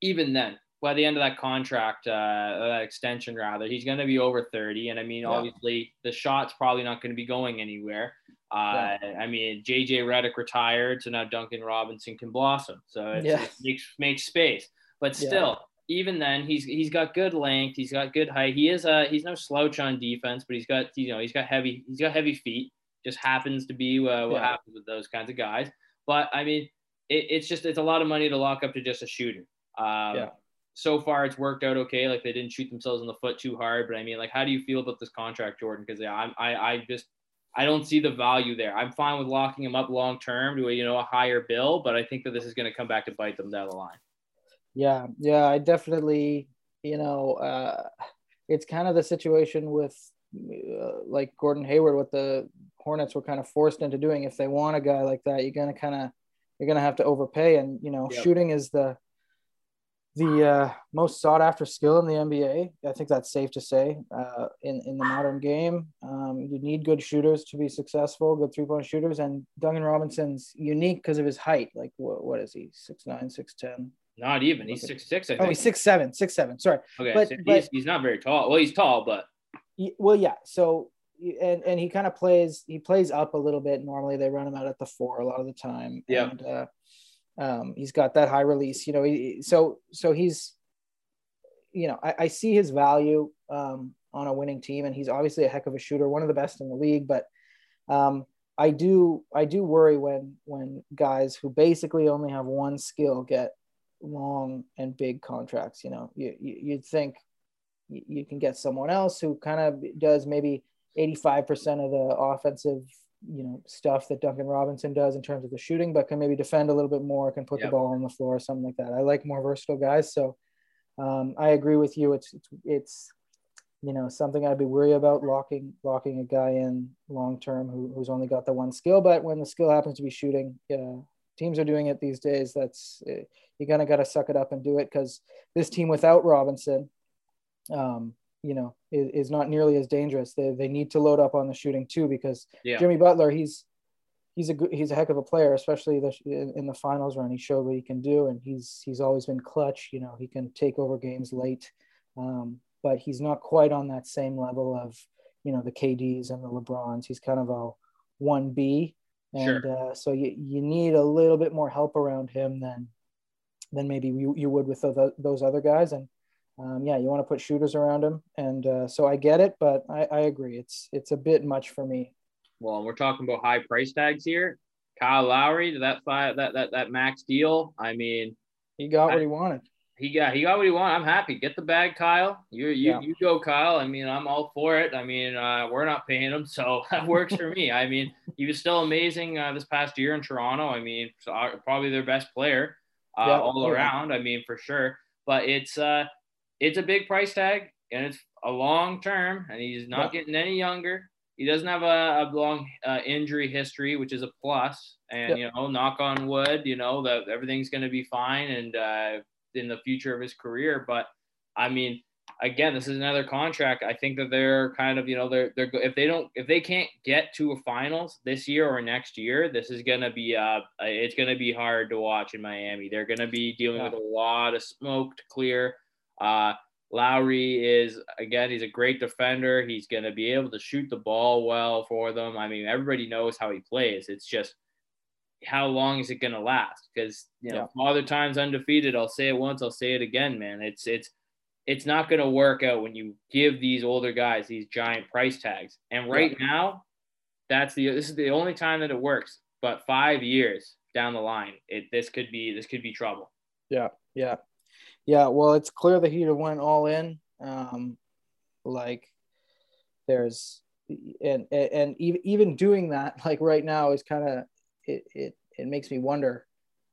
even then by the end of that contract, uh, that extension rather, he's going to be over 30. And I mean, yeah. obviously, the shot's probably not going to be going anywhere. Uh, yeah. I mean, JJ Redick retired, so now Duncan Robinson can blossom. So yeah. it makes makes space. But still, even then, he's he's got good length. He's got good height. He is a he's no slouch on defense, but he's got you know he's got heavy he's got heavy feet. Just happens to be uh, what happens with those kinds of guys. But I mean, it, it's just it's a lot of money to lock up to just a shooter. Um, yeah so far it's worked out okay. Like they didn't shoot themselves in the foot too hard. But I mean, like, how do you feel about this contract, Jordan? Because yeah, I'm, I, I just, I don't see the value there. I'm fine with locking him up long term to a, you know, a higher bill, but I think that this is going to come back to bite them down the line. Yeah, yeah, I definitely, you know, uh, it's kind of the situation with uh, like Gordon Hayward, what the Hornets were kind of forced into doing. If they want a guy like that, you're gonna kind of, you're gonna have to overpay, and you know, yep. shooting is the the uh, most sought after skill in the NBA. I think that's safe to say. Uh, in in the modern game, um, you need good shooters to be successful, good three point shooters. And Duncan Robinson's unique because of his height. Like what, what is he? Six nine, six ten. Not even. He's six six. Oh, he's six seven, six seven. Sorry. Okay, but, so he's, but, he's not very tall. Well, he's tall, but well, yeah. So and and he kind of plays. He plays up a little bit. Normally, they run him out at the four a lot of the time. Yeah. And, uh, um, he's got that high release, you know. He, so so he's, you know, I, I see his value um, on a winning team, and he's obviously a heck of a shooter, one of the best in the league. But um, I do I do worry when when guys who basically only have one skill get long and big contracts. You know, you, you you'd think you can get someone else who kind of does maybe 85% of the offensive you know stuff that Duncan Robinson does in terms of the shooting, but can maybe defend a little bit more, can put yep. the ball on the floor, or something like that. I like more versatile guys, so um, I agree with you. It's, it's it's you know something I'd be worried about locking locking a guy in long term who, who's only got the one skill. But when the skill happens to be shooting, yeah, teams are doing it these days. That's eh, you kind of got to suck it up and do it because this team without Robinson, um, you know, is, is not nearly as dangerous. They, they need to load up on the shooting too because yeah. Jimmy Butler, he's he's a good, he's a heck of a player, especially the, in, the finals run. He showed what he can do, and he's he's always been clutch. You know, he can take over games late, um, but he's not quite on that same level of you know the KDs and the LeBrons. He's kind of a one B, and sure. uh, so you you need a little bit more help around him than than maybe you, you would with those other guys. And um, yeah, you want to put shooters around him, and uh, so I get it, but I, I agree. It's it's a bit much for me. Well, we're talking about high price tags here. Kyle Lowry, that five, that that that max deal. I mean, he got what I, he wanted. He got he got what he wanted. I'm happy. Get the bag, Kyle. You you yeah. you go, Kyle. I mean, I'm all for it. I mean, uh, we're not paying him, so that works for me. I mean, he was still amazing uh, this past year in Toronto. I mean, uh, probably their best player uh, yeah. all around. I mean, for sure. But it's uh it's a big price tag and it's a long term, and he's not getting any younger. He doesn't have a, a long uh, injury history, which is a plus. And you know, knock on wood, you know that everything's going to be fine and uh, in the future of his career. But I mean, again, this is another contract. I think that they're kind of, you know, they're they're if they don't if they can't get to a finals this year or next year, this is gonna be uh it's gonna be hard to watch in Miami. They're gonna be dealing yeah. with a lot of smoke to clear. Uh, Lowry is again, he's a great defender. He's going to be able to shoot the ball well for them. I mean, everybody knows how he plays. It's just how long is it going to last? Because you know, yeah. Father Time's undefeated. I'll say it once. I'll say it again, man. It's it's it's not going to work out when you give these older guys these giant price tags. And right yeah. now, that's the this is the only time that it works. But five years down the line, it this could be this could be trouble. Yeah, yeah. Yeah, well, it's clear the Heat went all in. Um, like there's and and even doing that like right now is kind of it, it it makes me wonder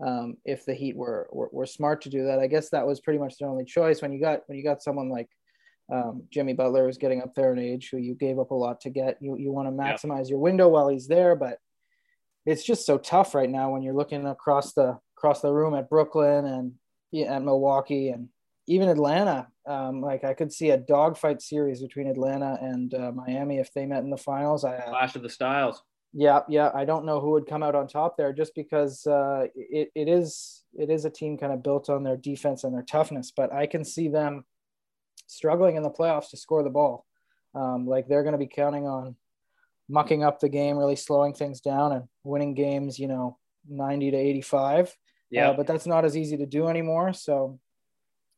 um, if the Heat were, were, were smart to do that. I guess that was pretty much their only choice when you got when you got someone like um, Jimmy Butler is getting up there in age, who you gave up a lot to get. You you want to maximize yep. your window while he's there, but it's just so tough right now when you're looking across the across the room at Brooklyn and at Milwaukee and even Atlanta. Um, like I could see a dogfight series between Atlanta and uh, Miami if they met in the finals. I uh, clash of the styles. Yeah, yeah. I don't know who would come out on top there, just because uh, it, it is it is a team kind of built on their defense and their toughness. But I can see them struggling in the playoffs to score the ball. Um, like they're going to be counting on mucking up the game, really slowing things down, and winning games. You know, ninety to eighty-five. Yeah. Uh, but that's not as easy to do anymore. So,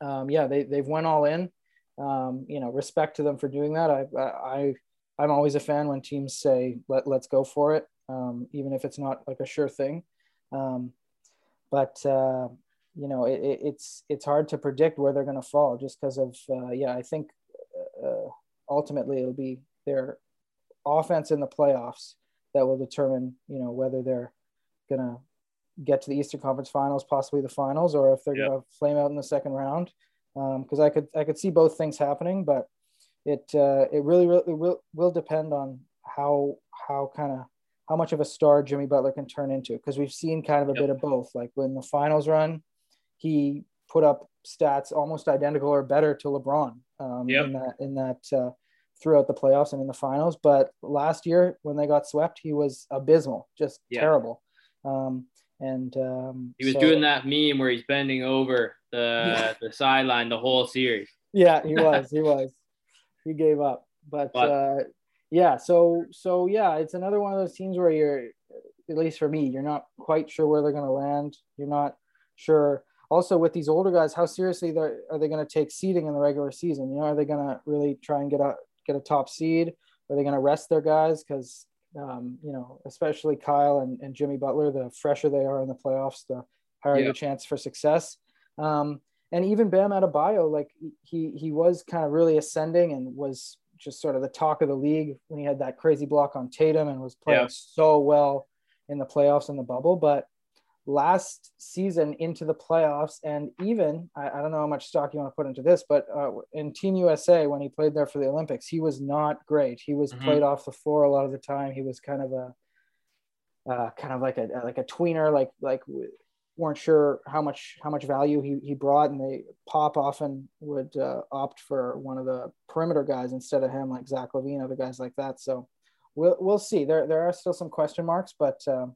um, yeah, they, they've went all in. Um, you know, respect to them for doing that. I, I, I'm always a fan when teams say, let, let's go for it. Um, even if it's not like a sure thing. Um, but, uh, you know, it, it, it's, it's hard to predict where they're going to fall just because of, uh, yeah, I think uh, ultimately it'll be their offense in the playoffs that will determine, you know, whether they're going to get to the Eastern Conference Finals, possibly the finals, or if they're yep. going to flame out in the second round. Because um, I could I could see both things happening, but it uh, it really, really it will will depend on how how kind of how much of a star Jimmy Butler can turn into. Because we've seen kind of a yep. bit of both. Like when the finals run, he put up stats almost identical or better to LeBron um, Yep. in that in that uh, throughout the playoffs and in the finals. But last year when they got swept, he was abysmal, just terrible. Um, and um, He was so- doing that meme where he's bending over the the sideline the whole series. Yeah, he was. He was. He gave up. But, But- uh, yeah, so so yeah, it's another one of those teams where you're, at least for me, you're not quite sure where they're going to land. You're not sure. Also, with these older guys, how seriously are they going to take seeding in the regular season? You know, are they going to really try and get a get a top seed? Are they going to rest their guys? Because um, you know, especially Kyle and, and Jimmy Butler, the fresher they are in the playoffs, the higher Yeah. your chance for success. Um, and even Bam Adebayo, like he he was kind of really ascending and was just sort of the talk of the league when he had that crazy block on Tatum and was playing Yeah. so well in the playoffs in the bubble. But last season into the playoffs, and even I, I don't know how much stock you want to put into this, but uh, in Team USA when he played there for the Olympics, he was not great. He was Mhm. played off the floor a lot of the time. He was kind of a uh, kind of like a like a tweener, like like weren't sure how much how much value he, he brought and they pop often would uh, opt for one of the perimeter guys instead of him like zach lavine other guys like that so we'll, we'll see there, there are still some question marks but um,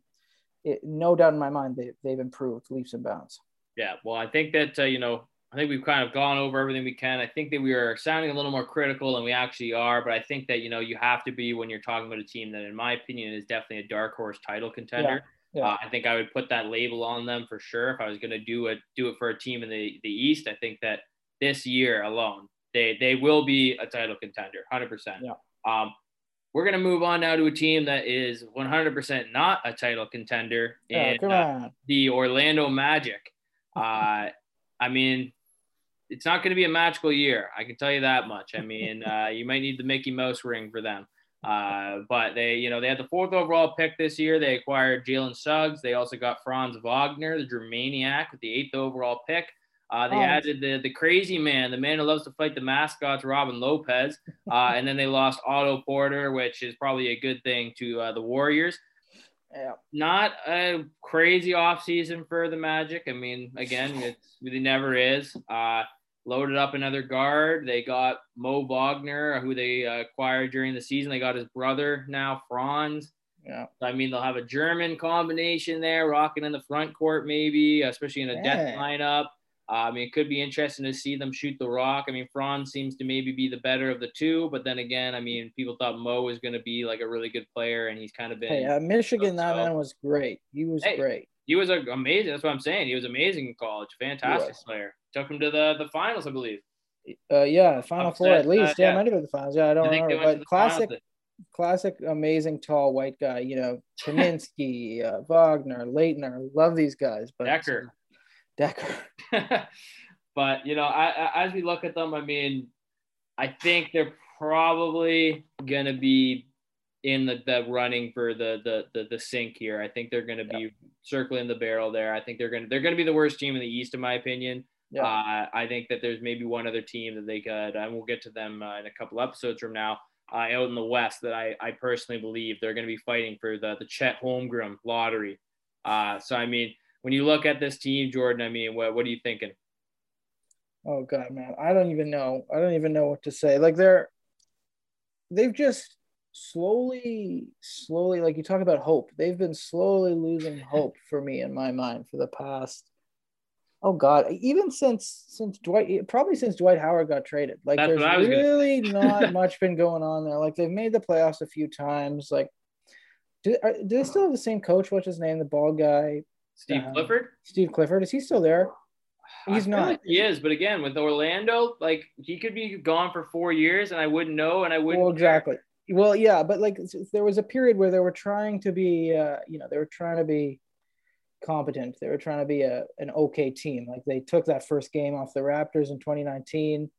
it, no doubt in my mind they, they've improved leaps and bounds Yeah, well, I think that uh, you know, I think we've kind of gone over everything we can. I think that we are sounding a little more critical than we actually are, but I think that you know you have to be when you're talking about a team that, in my opinion, is definitely a dark horse title contender. yeah. Uh, I think I would put that label on them for sure if I was going to do it do it for a team in the the East. I think that this year alone, they they will be a title contender, hundred percent. Yeah. Um, we're going to move on now to a team that is 100% not a title contender yeah in uh, the Orlando Magic. Uh, I mean, it's not going to be a magical year. I can tell you that much. I mean, uh, you might need the Mickey Mouse ring for them. Uh, but they, you know, they had the fourth overall pick this year. They acquired Jalen Suggs. They also got Franz Wagner, the Germaniac, with the eighth overall pick. Uh, they Oh. added the the crazy man, the man who loves to fight the mascots, Robin Lopez. Uh, and then they lost Otto Porter, which is probably a good thing to uh, the Warriors yeah not a crazy offseason for the Magic. I mean, again, it's really never is. Uh, loaded up another guard. They got Mo Wagner, who they uh, acquired during the season. They got his brother now, Franz. yeah I mean, they'll have a German combination there, rocking in the front court, maybe, especially in a death lineup. Uh, I mean, it could be interesting to see them shoot the rock. I mean, Franz seems to maybe be the better of the two, but then again, I mean, people thought Mo was going to be like a really good player, and he's kind of been. hey uh, michigan that man was great he was Hey. great He was amazing. That's what I'm saying. He was amazing in college. Fantastic player. Took him to the the finals, I believe. uh, yeah final four at least uh, yeah, yeah. might have been the finals yeah i don't I remember but classic finals. classic amazing tall white guy you know kaminsky uh, wagner laettner love these guys but Dekker. Decker but you know, I, I, as we look at them, I mean, I think they're probably gonna be in the, the running for the, the the the sink here. I think they're gonna be circling the barrel there. I think they're gonna they're gonna be the worst team in the East, in my opinion. Yeah. Uh, I think that there's maybe one other team that they could, and we'll get to them uh, in a couple episodes from now, uh, out in the West that I, I personally believe they're going to be fighting for the the Chet Holmgren lottery. Uh, so I mean, when you look at this team, Jordan, I mean, what what are you thinking? Oh god, man, I don't even know. I don't even know what to say. Like they're they've just slowly, slowly, like you talk about hope. They've been slowly losing hope for me in my mind for the past. Oh god, even since since Dwight, probably since Dwight Howard got traded. Like That's there's what I was gonna really not much been going on there. Like they've made the playoffs a few times. Like, do, are, do they still have the same coach? What's his name? The ball guy, Steve Uh, Clifford? Steve Clifford. Is he still there? He's not. like he is, but again, with Orlando, like he could be gone for four years, and I wouldn't know, and I wouldn't. well exactly well yeah but like there was a period where they were trying to be uh you know they were trying to be competent they were trying to be a an okay team like they took that first game off the raptors in 2019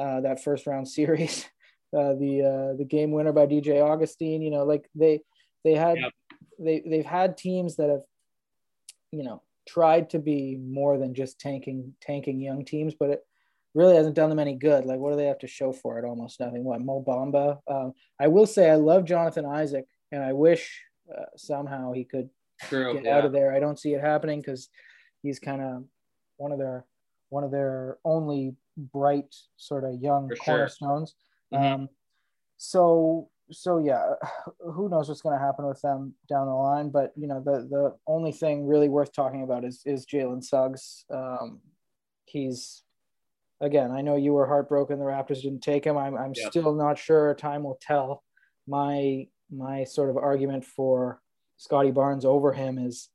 uh that first round series uh the uh the game winner by dj augustin you know like they they had they they've had teams that have you know tried to be more than just tanking tanking young teams but it really hasn't done them any good. Like, what do they have to show for it? Almost nothing. What Mo Bamba? Um, I will say I love Jonathan Isaac, and I wish uh, somehow he could True. get yeah. out of there. I don't see it happening because he's kind of one of their one of their only bright sort of young For sure. cornerstones. Mhm. Um, so so yeah, who knows what's going to happen with them down the line? But you know, the the only thing really worth talking about is is Jalen Suggs. Um, he's again, I know you were heartbroken the Raptors didn't take him. I'm I'm Yeah. still not sure. Time will tell. My my sort of argument for Scotty Barnes over him is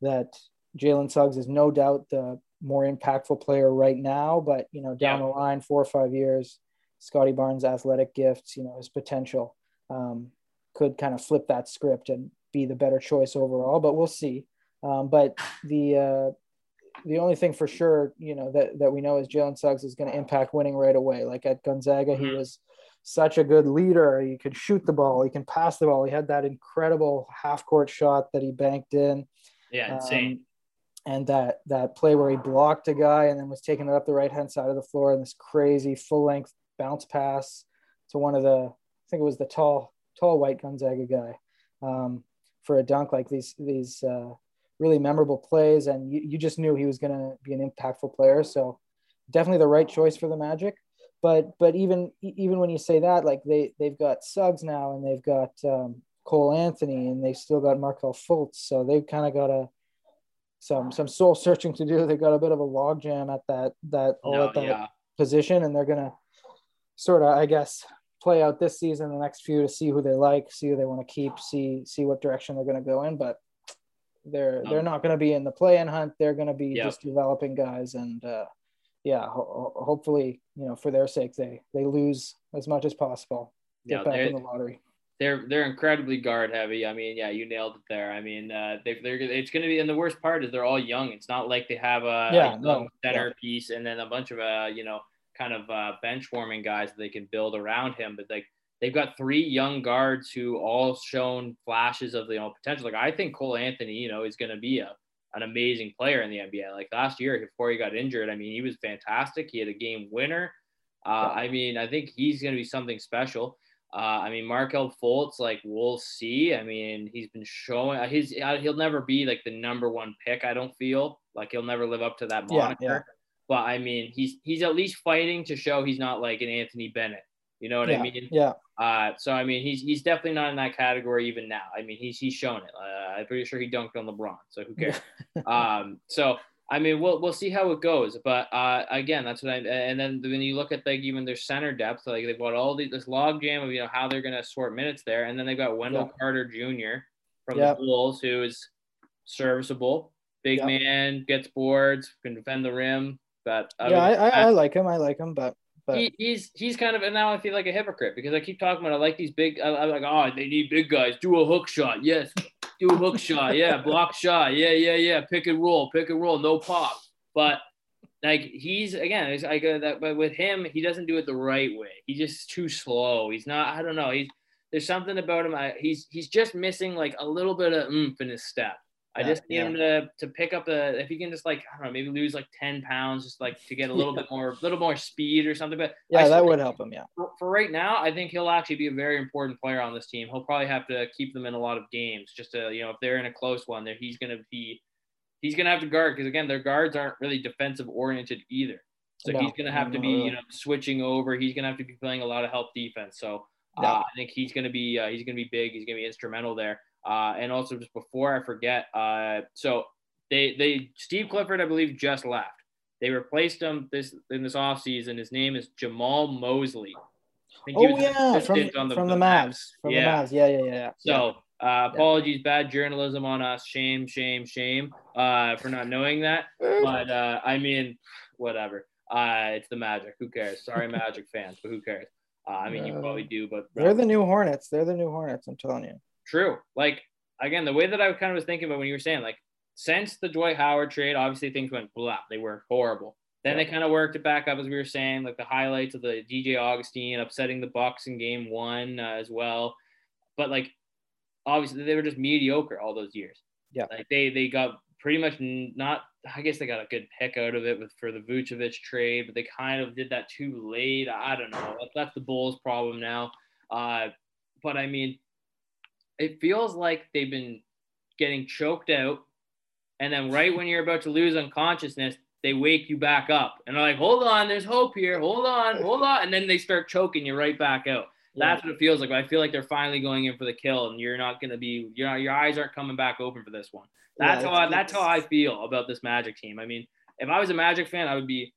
that Jalen Suggs is no doubt the more impactful player right now, but you know, down Yeah. the line, four or five years, Scotty Barnes' athletic gifts, you know, his potential um, could kind of flip that script and be the better choice overall. But we'll see. Um, but the uh, the only thing for sure, you know, that that we know is Jalen Suggs is going to impact winning right away. Like at Gonzaga, he Mhm. was such a good leader. He could shoot the ball. He can pass the ball. He had that incredible half court shot that he banked in. Yeah, insane. Um, and that that play where he blocked a guy and then was taking it up the right hand side of the floor and this crazy full length bounce pass to one of the think it was the tall tall white Gonzaga guy um, for a dunk like these these uh, really memorable plays and you, you just knew he was going to be an impactful player so definitely the right choice for the Magic but but even even when you say that like they they've got Suggs now and they've got um, Cole Anthony and they've still got Markelle Fultz so they've kind of got a some some soul searching to do. They've got a bit of a logjam at that that all No, at that yeah. position, and they're gonna sort of, I guess, play out this season, the next few to see who they like, see who they want to keep, see see what direction they're gonna go in. But they're they're Um, not gonna be in the play-in hunt. They're gonna be Yep. just developing guys, and uh, yeah, ho- ho- hopefully, you know, for their sake, they they lose as much as possible. Get Yeah, back they're- in the lottery. they're they're incredibly guard heavy. I mean, yeah, you nailed it there. I mean, uh, they, they're it's going to be, and the worst part is they're all young. It's not like they have a, Yeah, a no, center piece and then a bunch of uh, you know, kind of uh, bench warming guys that they can build around him. But like they've got three young guards who all shown flashes of you know potential. Like I think Cole Anthony, you know, is going to be a an amazing player in the NBA. Like last year before he got injured, I mean, he was fantastic. He had a game winner. Uh, I mean, I think he's going to be something special. Uh, I mean, Markelle Fultz, like we'll see. I mean, he's been showing his uh, he'll never be like the number one pick. I don't feel like he'll never live up to that Yeah, moniker. yeah. But I mean, he's he's at least fighting to show he's not like an Anthony Bennett. You know what yeah, I mean? yeah, Uh, so I mean, he's he's definitely not in that category even now. I mean, he's he's shown it. Uh, I'm pretty sure he dunked on LeBron, so who cares? um, so I mean, we'll we'll see how it goes. But uh, again, that's what I. And then when you look at like even their center depth, like they've got all these, this log jam of you know how they're going to sort minutes there, and then they've got Wendell Yeah. Carter Jr. from Yeah. the Bulls, who is serviceable, big man, gets boards, can defend the rim. But yeah. other I, I, I like him. I like him, but but he, he's he's kind of and now I feel like a hypocrite because I keep talking about I like these big I, I'm like oh they need big guys. Do a hook shot. Yes. Do a hook shot. Yeah. Block shot. Yeah yeah yeah. Pick and roll pick and roll. No pop. But like he's again it's like uh, that but with him he doesn't do it the right way. He's just too slow. He's not I don't know. He's there's something about him. I, he's he's just missing like a little bit of oomph in his step I just need yeah. him to to pick up a if he can just like I don't know maybe lose like ten pounds just like to get a little Yeah. bit more little more speed or something. But yeah, that would help him. Yeah. For, for right now, I think he'll actually be a very important player on this team. He'll probably have to keep them in a lot of games just to you know if they're in a close one, there he's gonna be he's gonna have to guard because again their guards aren't really defensive oriented either. So No, he's gonna have no, to be really. you know switching over. He's gonna have to be playing a lot of help defense. So uh, I think he's gonna be uh, he's gonna be big. He's gonna be instrumental there. Uh, and also just before I forget, uh, so they they Steve Clifford I believe just left. They replaced him this in this offseason. His name is Jamahl Mosley. I think he Oh yeah, from on from the Mavs. From Yeah. the Mavs. Yeah, yeah, yeah. yeah. So uh, apologies, bad journalism on us. Shame, shame, shame uh, for not knowing that. But uh, I mean, whatever. Uh, it's the Magic. Who cares? Sorry, Magic fans, but who cares? Uh, I mean, you probably do, but they're the new Hornets. They're the new Hornets. I'm telling you. True. Like again, the way that I kind of was thinking about when you were saying, like, since the Dwight Howard trade, obviously things went blah. They were horrible. Then Yeah. they kind of worked it back up, as we were saying, like the highlights of the DJ Augustin upsetting the Bucks in Game One uh, as well. But like, obviously they were just mediocre all those years. Yeah. Like they they got pretty much not. I guess they got a good pick out of it with for the Vucevic trade, but they kind of did that too late. I don't know. That's, that's the Bulls' problem now. Uh, but I mean, it feels like they've been getting choked out, and then right when you're about to lose unconsciousness, they wake you back up and they're like, hold on, there's hope here. Hold on, hold on. And then they start choking you right back out. That's what it feels like. I feel like they're finally going in for the kill, and you're not going to be, you know, your eyes aren't coming back open for this one. That's yeah, how I, that's how I feel about this Magic team. I mean, if I was a Magic fan, I would be,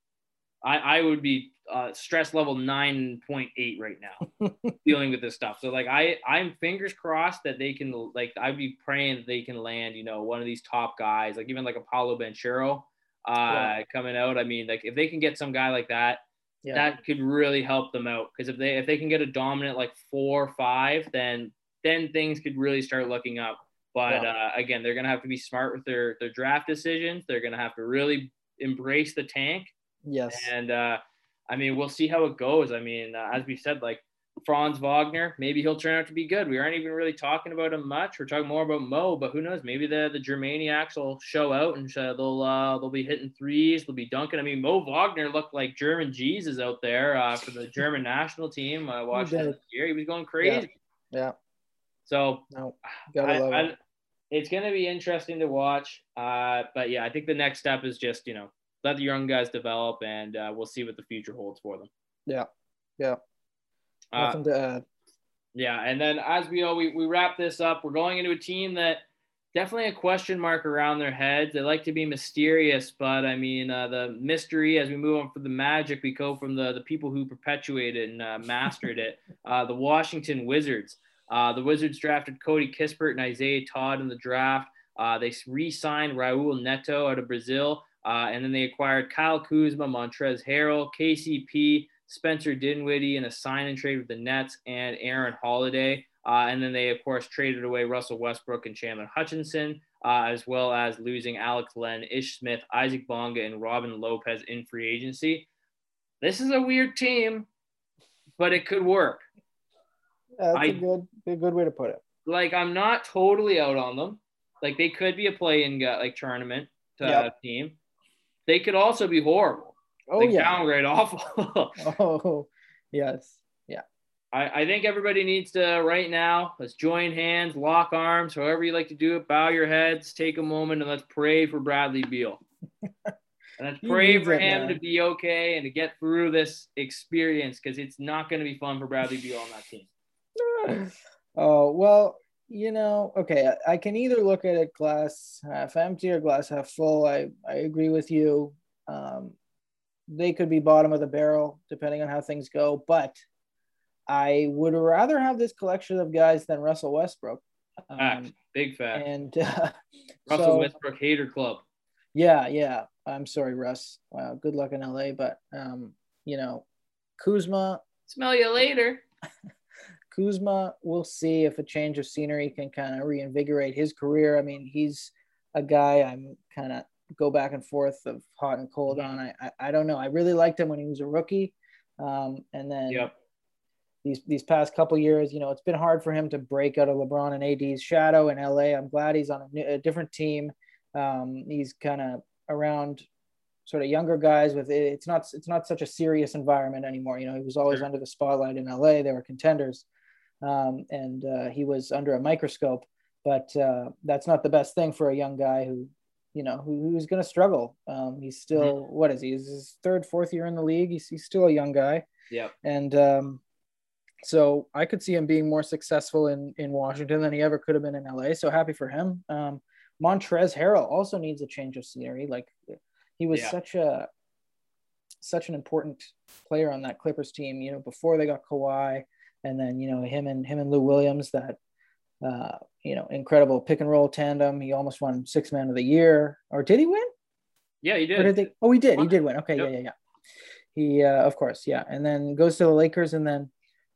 I, I would be uh, stress level 9.8 right now dealing with this stuff. So like I I'm fingers crossed that they can like I'd be praying that they can land, you know, one of these top guys, like even like Paolo Banchero uh yeah. coming out. I mean, like if they can get some guy like that, yeah. that could really help them out because if they if they can get a dominant like 4 or 5, then then things could really start looking up. But yeah. uh, again, they're gonna have to be smart with their their draft decisions. They're gonna have to really embrace the tank. Yes. And uh I mean, we'll see how it goes. I mean, uh, as we said, like Franz Wagner, maybe he'll turn out to be good. We aren't even really talking about him much. We're talking more about Mo, but who knows? Maybe the the Germaniacs will show out and uh, they'll uh, they'll be hitting threes. They'll be dunking. I mean, Mo Wagner looked like German Jesus out there uh, for the German national team. I watched him year. He was going crazy. Yeah. yeah. So no, I, I, it's going to be interesting to watch. Uh, but yeah, I think the next step is just you know let the young guys develop, and uh, we'll see what the future holds for them. Yeah, yeah. Uh, Nothing to add. Yeah, and then as we all we, we wrap this up, we're going into a team that definitely a question mark around their heads. They like to be mysterious, but I mean uh, the mystery as we move on from the magic, we go from the the people who perpetuated and uh, mastered it. Uh, the Washington Wizards. Uh, the Wizards drafted Corey Kispert and Isaiah Todd in the draft. Uh, they re-signed Raul Neto out of Brazil. Uh, and then they acquired Kyle Kuzma, Montrezl Harrell, KCP, Spencer Dinwiddie in a sign and trade with the Nets, and Aaron Holiday. Uh, and then they, of course, traded away Russell Westbrook and Chandler Hutchinson, uh, as well as losing Alex Len, Ish Smith, Isaac Bonga, and Robin Lopez in free agency. This is a weird team, but it could work. That's I, a good, a good way to put it. Like, I'm not totally out on them. Like, they could be a play-in like tournament uh, yep. team they could also be horrible. Oh like, yeah, downgrade awful. oh yes, yeah. I, I think everybody needs to right now. Let's join hands, lock arms, however you like to do it. Bow your heads, take a moment, and let's pray for Bradley Beal. and let's pray for him to be okay and to get through this experience because it's not going to be fun for Bradley Beal on that team. oh well, you know, okay, I, I, can either look at it glass half empty or glass half full. I, I agree with you. Um, they could be bottom of the barrel depending on how things go, but I would rather have this collection of guys than Russell Westbrook. Um, fact. Big fact. And uh, Russell so, Westbrook hater club. Yeah, yeah. I'm sorry, Russ. Wow, good luck in LA, but um, you know, Kuzma. Smell you later. Kuzma, we'll see if a change of scenery can kind of reinvigorate his career. I mean, he's a guy I'm kind of go back and forth of hot and cold on. I, I, I don't know. I really liked him when he was a rookie, um, and then yep. these these past couple years, you know, it's been hard for him to break out of LeBron and AD's shadow in LA. I'm glad he's on a, a different team. Um, he's kind of around sort of younger guys with it's not it's not such a serious environment anymore. You know, he was always sure. under the spotlight in LA. They were contenders um, and uh, he was under a microscope. But uh, that's not the best thing for a young guy who, you know, who, who's going to struggle. Um, he's still mm-hmm. what is he? He's his third, fourth year in the league. He's, he's still a young guy. Yeah. And um, so I could see him being more successful in in Washington than he ever could have been in LA. So happy for him. Um, Montrezl Harrell also needs a change of scenery. Like he was yeah. such a such an important player on that Clippers team. You know, before they got Kawhi, and then you know him and him and Lou Williams that uh, you know incredible pick and roll tandem. He almost won six man of the year, or did he win? Yeah, he did. did they, oh, he did. He did win. Okay, yep. yeah, yeah, yeah. He uh, of course, yeah, and then goes to the Lakers, and then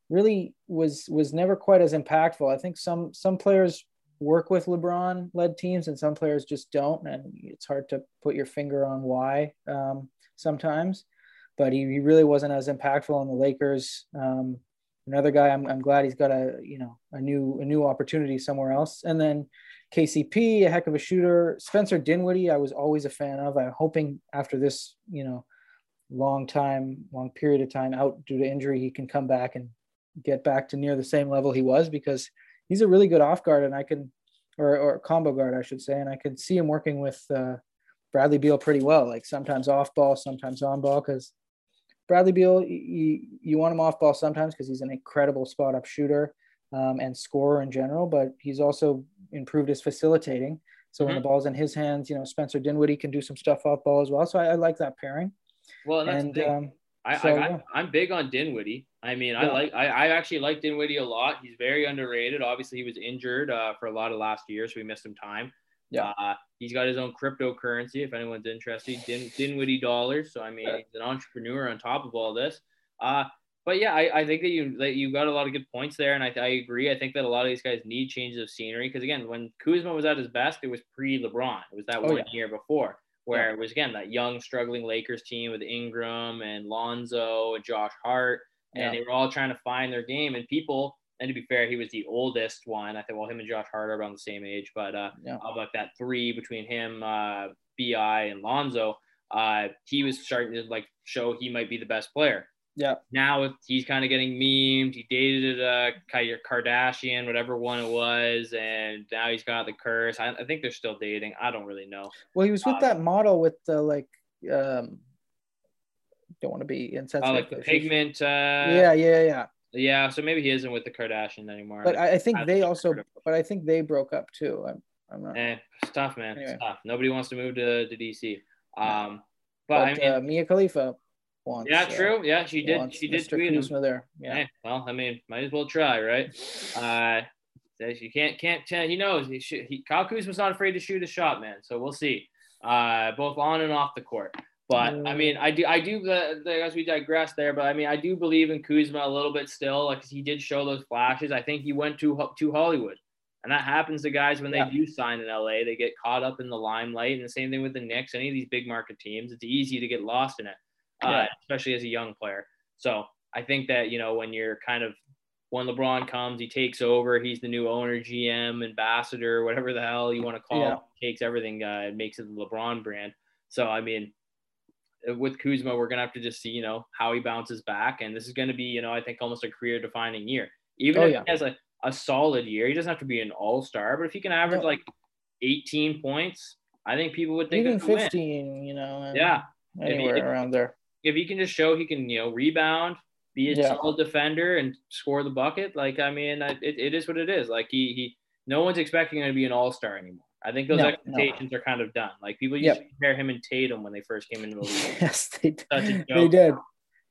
really was was never quite as impactful. I think some some players work with LeBron led teams, and some players just don't, and it's hard to put your finger on why um, sometimes. But he, he really wasn't as impactful on the Lakers. Um, another guy I'm, I'm glad he's got a you know a new a new opportunity somewhere else. And then KCP a heck of a shooter. Spencer Dinwiddie I was always a fan of. I'm hoping after this you know long time long period of time out due to injury he can come back and get back to near the same level he was because he's a really good off guard and I can or, or combo guard I should say. And I can see him working with uh, Bradley Beal pretty well, like sometimes off ball, sometimes on ball. Because Bradley Beal, you, you want him off ball sometimes because he's an incredible spot up shooter um, and scorer in general, but he's also improved his facilitating. So mm-hmm. when the ball's in his hands, you know, Spencer Dinwiddie can do some stuff off ball as well. So I, I like that pairing. Well, and, um, I, so, I, I, am big on Dinwiddie. I mean, yeah. I like, I, I actually like Dinwiddie a lot. He's very underrated. Obviously, he was injured uh, for a lot of last year, so we missed some time. Yeah. Uh, he's got his own cryptocurrency. If anyone's interested, Din, Dinwiddie dollars. So I mean, he's an entrepreneur on top of all this. Uh, but yeah, I, I think that you that you got a lot of good points there, and I, I agree. I think that a lot of these guys need changes of scenery because again, when Kuzma was at his best, it was pre LeBron. It was that oh, one yeah. year before where yeah. it was again that young struggling Lakers team with Ingram and Lonzo and Josh Hart, and yeah. they were all trying to find their game. And people, and to be fair, he was the oldest one. I think well, him and Josh Hart are around the same age, but uh, yeah. of like that three between him, uh, Bi, and Lonzo, uh, he was starting to like show he might be the best player. Yeah. Now he's kind of getting memed. He dated a Kardashian, whatever one it was, and now he's got the curse. I, I think they're still dating. I don't really know. Well, he was with um, that model with the like. um Don't want to be insensitive. Oh, like the pigment. Uh, yeah, yeah, yeah. Yeah, so maybe he isn't with the Kardashian anymore. But I, I think I they also, but I think they broke up too. I'm, I'm not. Eh, it's tough, man. Anyway. It's tough. Nobody wants to move to, to DC. Um, but, but I mean, uh, Mia Khalifa Wants, yeah, true. Yeah, she did. She did Mr. tweet Kuzma him. there. Yeah. Hey, well, I mean, might as well try, right? Uh, you can't can't tell. He knows. He, should, he Kyle Kuzma's not afraid to shoot a shot, man. So we'll see. Uh, both on and off the court. But I mean, I do, I do, the, the, as we digress there, but I mean, I do believe in Kuzma a little bit still. Like he did show those flashes. I think he went to to Hollywood, and that happens to guys when they yeah. do sign in LA. They get caught up in the limelight, and the same thing with the Knicks. Any of these big market teams, it's easy to get lost in it uh, yeah. especially as a young player. So I think that, you know, when you're kind of, when LeBron comes, he takes over, he's the new owner, GM, ambassador, whatever the hell you want to call yeah. it, takes everything, uh, makes it the LeBron brand. So, I mean, with Kuzma, we're going to have to just see, you know, how he bounces back. And this is going to be, you know, I think almost a career defining year. Even oh, if yeah. he has a, a solid year, he doesn't have to be an all star, but if he can average no. like 18 points, I think people would think even 15, win. you know, yeah, anywhere he, around there if he can just show he can, you know, rebound, be a yeah. solid defender, and score the bucket, like I mean, it, it is what it is. Like he he, no one's expecting him to be an all star anymore. I think those no, expectations no. are kind of done. Like people used yep. to compare him and Tatum when they first came into the league. yes, they did. They did.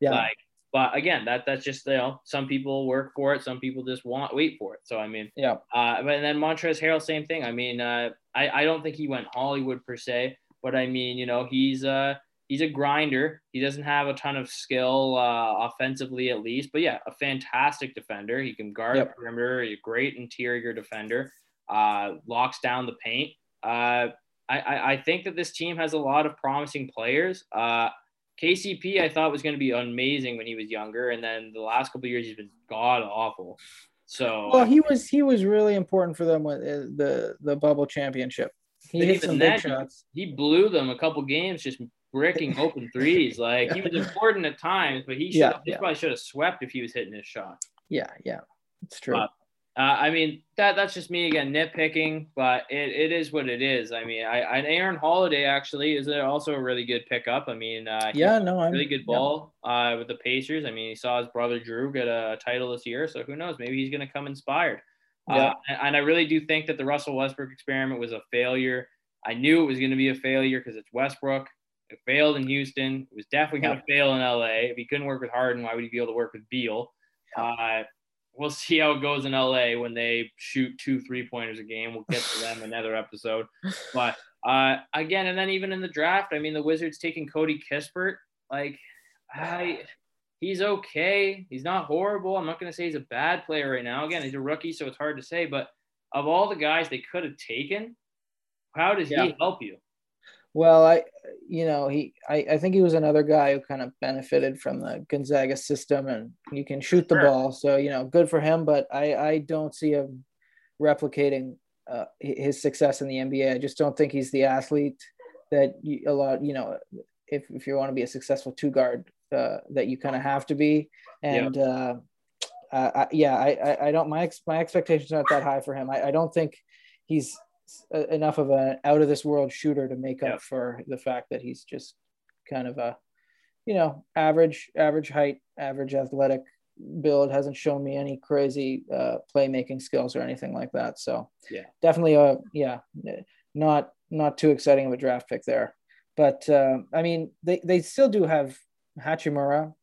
Yeah. Like, but again, that that's just you know some people work for it, some people just want wait for it. So I mean, yeah. Uh, but then Montrezl Harrell, same thing. I mean, uh, I I don't think he went Hollywood per se, but I mean, you know, he's uh he's a grinder. He doesn't have a ton of skill uh, offensively, at least, but yeah, a fantastic defender. He can guard yep. the perimeter. He's a great interior defender. Uh, locks down the paint. Uh, I, I think that this team has a lot of promising players. Uh, KCP, I thought was going to be amazing when he was younger, and then the last couple years he's been god awful. So well, he was he was really important for them with uh, the the bubble championship. He hit some big shots. He blew them a couple games just bricking open threes. Like he was important at times, but he should yeah, he yeah. probably should have swept if he was hitting his shot. Yeah, yeah, it's true. Uh, I mean that that's just me again nitpicking, but it, it is what it is. I mean, I, I Aaron Holiday actually is also a really good pickup. I mean, uh, yeah, no, I'm really good ball yeah. uh, with the Pacers. I mean, he saw his brother Drew get a title this year, so who knows? Maybe he's going to come inspired. Yeah. Uh, and, and I really do think that the Russell Westbrook experiment was a failure. I knew it was going to be a failure because it's Westbrook. It failed in Houston. It was definitely going to fail in LA. If he couldn't work with Harden, why would he be able to work with Beal? Uh, we'll see how it goes in LA when they shoot two three pointers a game. We'll get to them another episode. But uh, again, and then even in the draft, I mean, the Wizards taking Corey Kispert, like, I, he's okay. He's not horrible. I'm not going to say he's a bad player right now. Again, he's a rookie, so it's hard to say. But of all the guys they could have taken, how does yeah. he help you? Well, I, you know, he, I, I think he was another guy who kind of benefited from the Gonzaga system, and you can shoot the sure. ball, so you know, good for him. But I, I don't see him replicating uh, his success in the NBA. I just don't think he's the athlete that you, a lot, you know, if if you want to be a successful two guard, uh, that you kind of have to be. And yeah, uh, uh, I, yeah, I, I, I don't my ex, my expectations aren't that high for him. I, I don't think he's enough of an out of this world shooter to make up for the fact that he's just kind of a, you know, average average height, average athletic build. Hasn't shown me any crazy uh, playmaking skills or anything like that. So Yeah. definitely a yeah, not not too exciting of a draft pick there. But uh, I mean, they they still do have Hachimura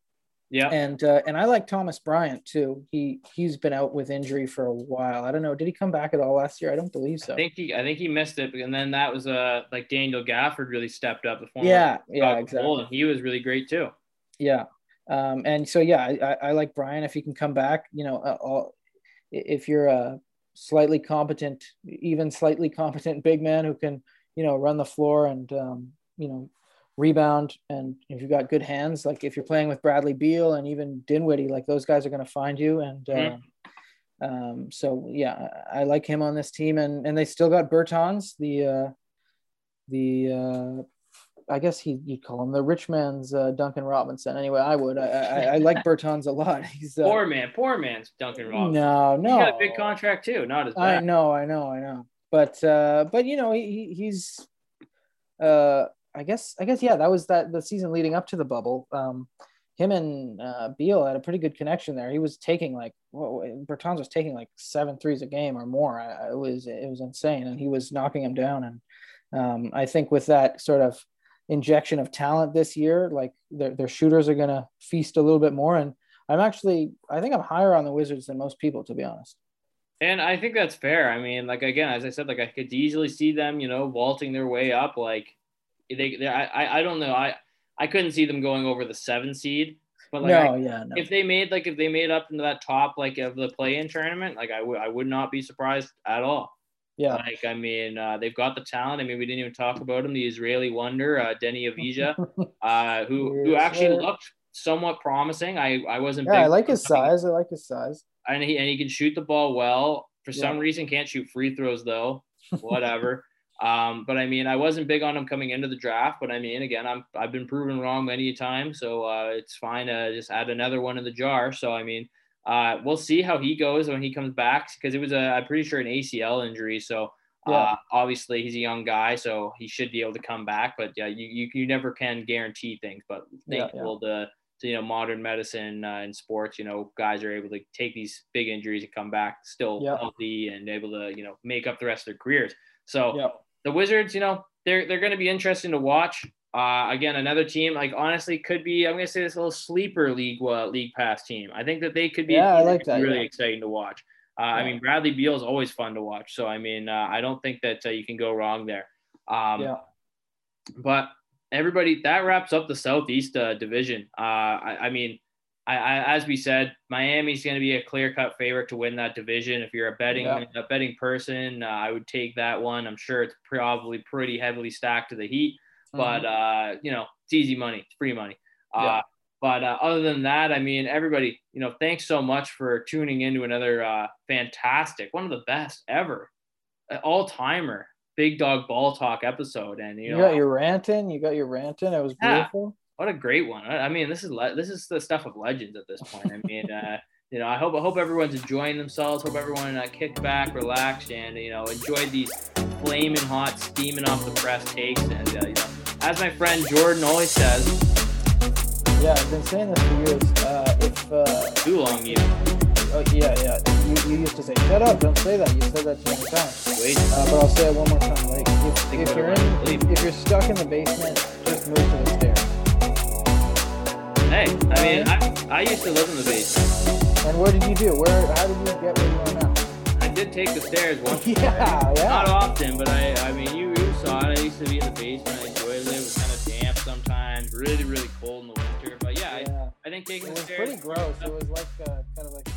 Yeah. and uh, and I like Thomas Bryant too. He he's been out with injury for a while. I don't know. Did he come back at all last year? I don't believe so. I think he, I think he missed it, and then that was uh like Daniel Gafford really stepped up. The former yeah, yeah, exactly. And he was really great too. Yeah, um, and so yeah, I, I, like Bryant if he can come back. You know, uh, all, if you're a slightly competent, even slightly competent big man who can you know run the floor and um, you know rebound, and if you've got good hands, like if you're playing with Bradley Beal and even Dinwiddie, like those guys are going to find you and. Mhm. Um, um, so yeah, I like him on this team, and and they still got Bertans, the uh, the uh, I guess he you'd call him the rich man's uh, Duncan Robinson. Anyway, I would. I I, I like Bertans a lot. He's uh, Poor man, poor man's Duncan Robinson. no, He no. got a big contract too, not as bad. I know, I know, I know. But uh, but you know, he, he he's uh, I guess I guess yeah, that was that the season leading up to the bubble. Um, him and uh, Beal had a pretty good connection there. He was taking like what, Bertans was taking like seven threes a game or more. I, it was it was insane, and he was knocking him down. And um, I think with that sort of injection of talent this year, like their their shooters are gonna feast a little bit more. And I'm actually I think I'm higher on the Wizards than most people, to be honest. And I think that's fair. I mean, like again, as I said, like I could easily see them, you know, vaulting their way up. Like they, they I, I- I don't know. I, I couldn't see them going over the seven seed, but like I- no, yeah, no. if they made like if they made up into that top like of the play-in tournament, like I would I would not be surprised at all. yeah. Like I mean, uh, they've got the talent. I mean, we didn't even talk about him, the Israeli wonder, uh, Deni Avdija, uh, who who actually looked somewhat promising. I I wasn't. Yeah, I like his size. I like his size. and he and he can shoot the ball well. For some reason, can't shoot free throws though. Whatever. Um, but I mean, I wasn't big on him coming into the draft. But I mean, again, I'm I've been proven wrong many a time, so uh, it's fine to just add another one in the jar. So I mean, uh, we'll see how he goes when he comes back because it was a I'm pretty sure an ACL injury. So. Uh, obviously he's a young guy, so he should be able to come back. But yeah, you, you, you never can guarantee things. But Yeah, yeah. thankful to to, you know modern medicine uh, in sports you know guys are able to take these big injuries and come back still Yeah. healthy and able to you know make up the rest of their careers so Yeah. The wizards you know they're they're going to be interesting to watch. Uh, again another team like honestly could be i'm going to say this little sleeper league uh, league pass team. I think that they could be Yeah, I like that, really yeah. exciting to watch. Uh, i mean bradley beal is always fun to watch so i mean uh, i don't think that uh, you can go wrong there. Um, yeah. but everybody that wraps up the southeast uh, division. Uh, I, I mean I, I, as we said miami's going to be a clear-cut favorite to win that division if you're a betting Yeah. a betting person uh, i would take that one i'm sure it's probably pretty heavily stacked to the heat but uh, you know it's easy money it's free money uh, Mm-hmm. Yeah. but uh, other than that i mean everybody you know thanks so much for tuning into another uh, fantastic one of the best ever all timer big dog ball talk episode and you you, know got your ranting. You got your ranting. It was Yeah. beautiful. What a great one. I mean, this is le- this is the stuff of legends at this point. I mean, uh, you know, I hope I hope everyone's enjoying themselves. Hope everyone uh, kicked back, relaxed, and you know, enjoyed these flaming hot, steaming off the press takes. And uh, you know, as my friend Jordan always says, Yeah, I've been saying this for years. Uh, if uh, too long, you oh, yeah, yeah, you, you used to say, "Shut up! Don't say that." You said that too many times. wait. Uh, but I'll say it one more time. Like, if, if you're in, if, you're stuck in the basement, just move to the. Hey, I mean, I, I used to live in the basement. And what did you do? Where? How did you get where you are now? I did take the stairs once. Yeah, yeah. Not often, but I, I mean, you, you saw it. I used to be in the basement. I enjoyed it. It was kind of damp sometimes, really, really cold in the winter. But yeah, yeah. I, I think taking It the was pretty gross. It was like uh, kind of like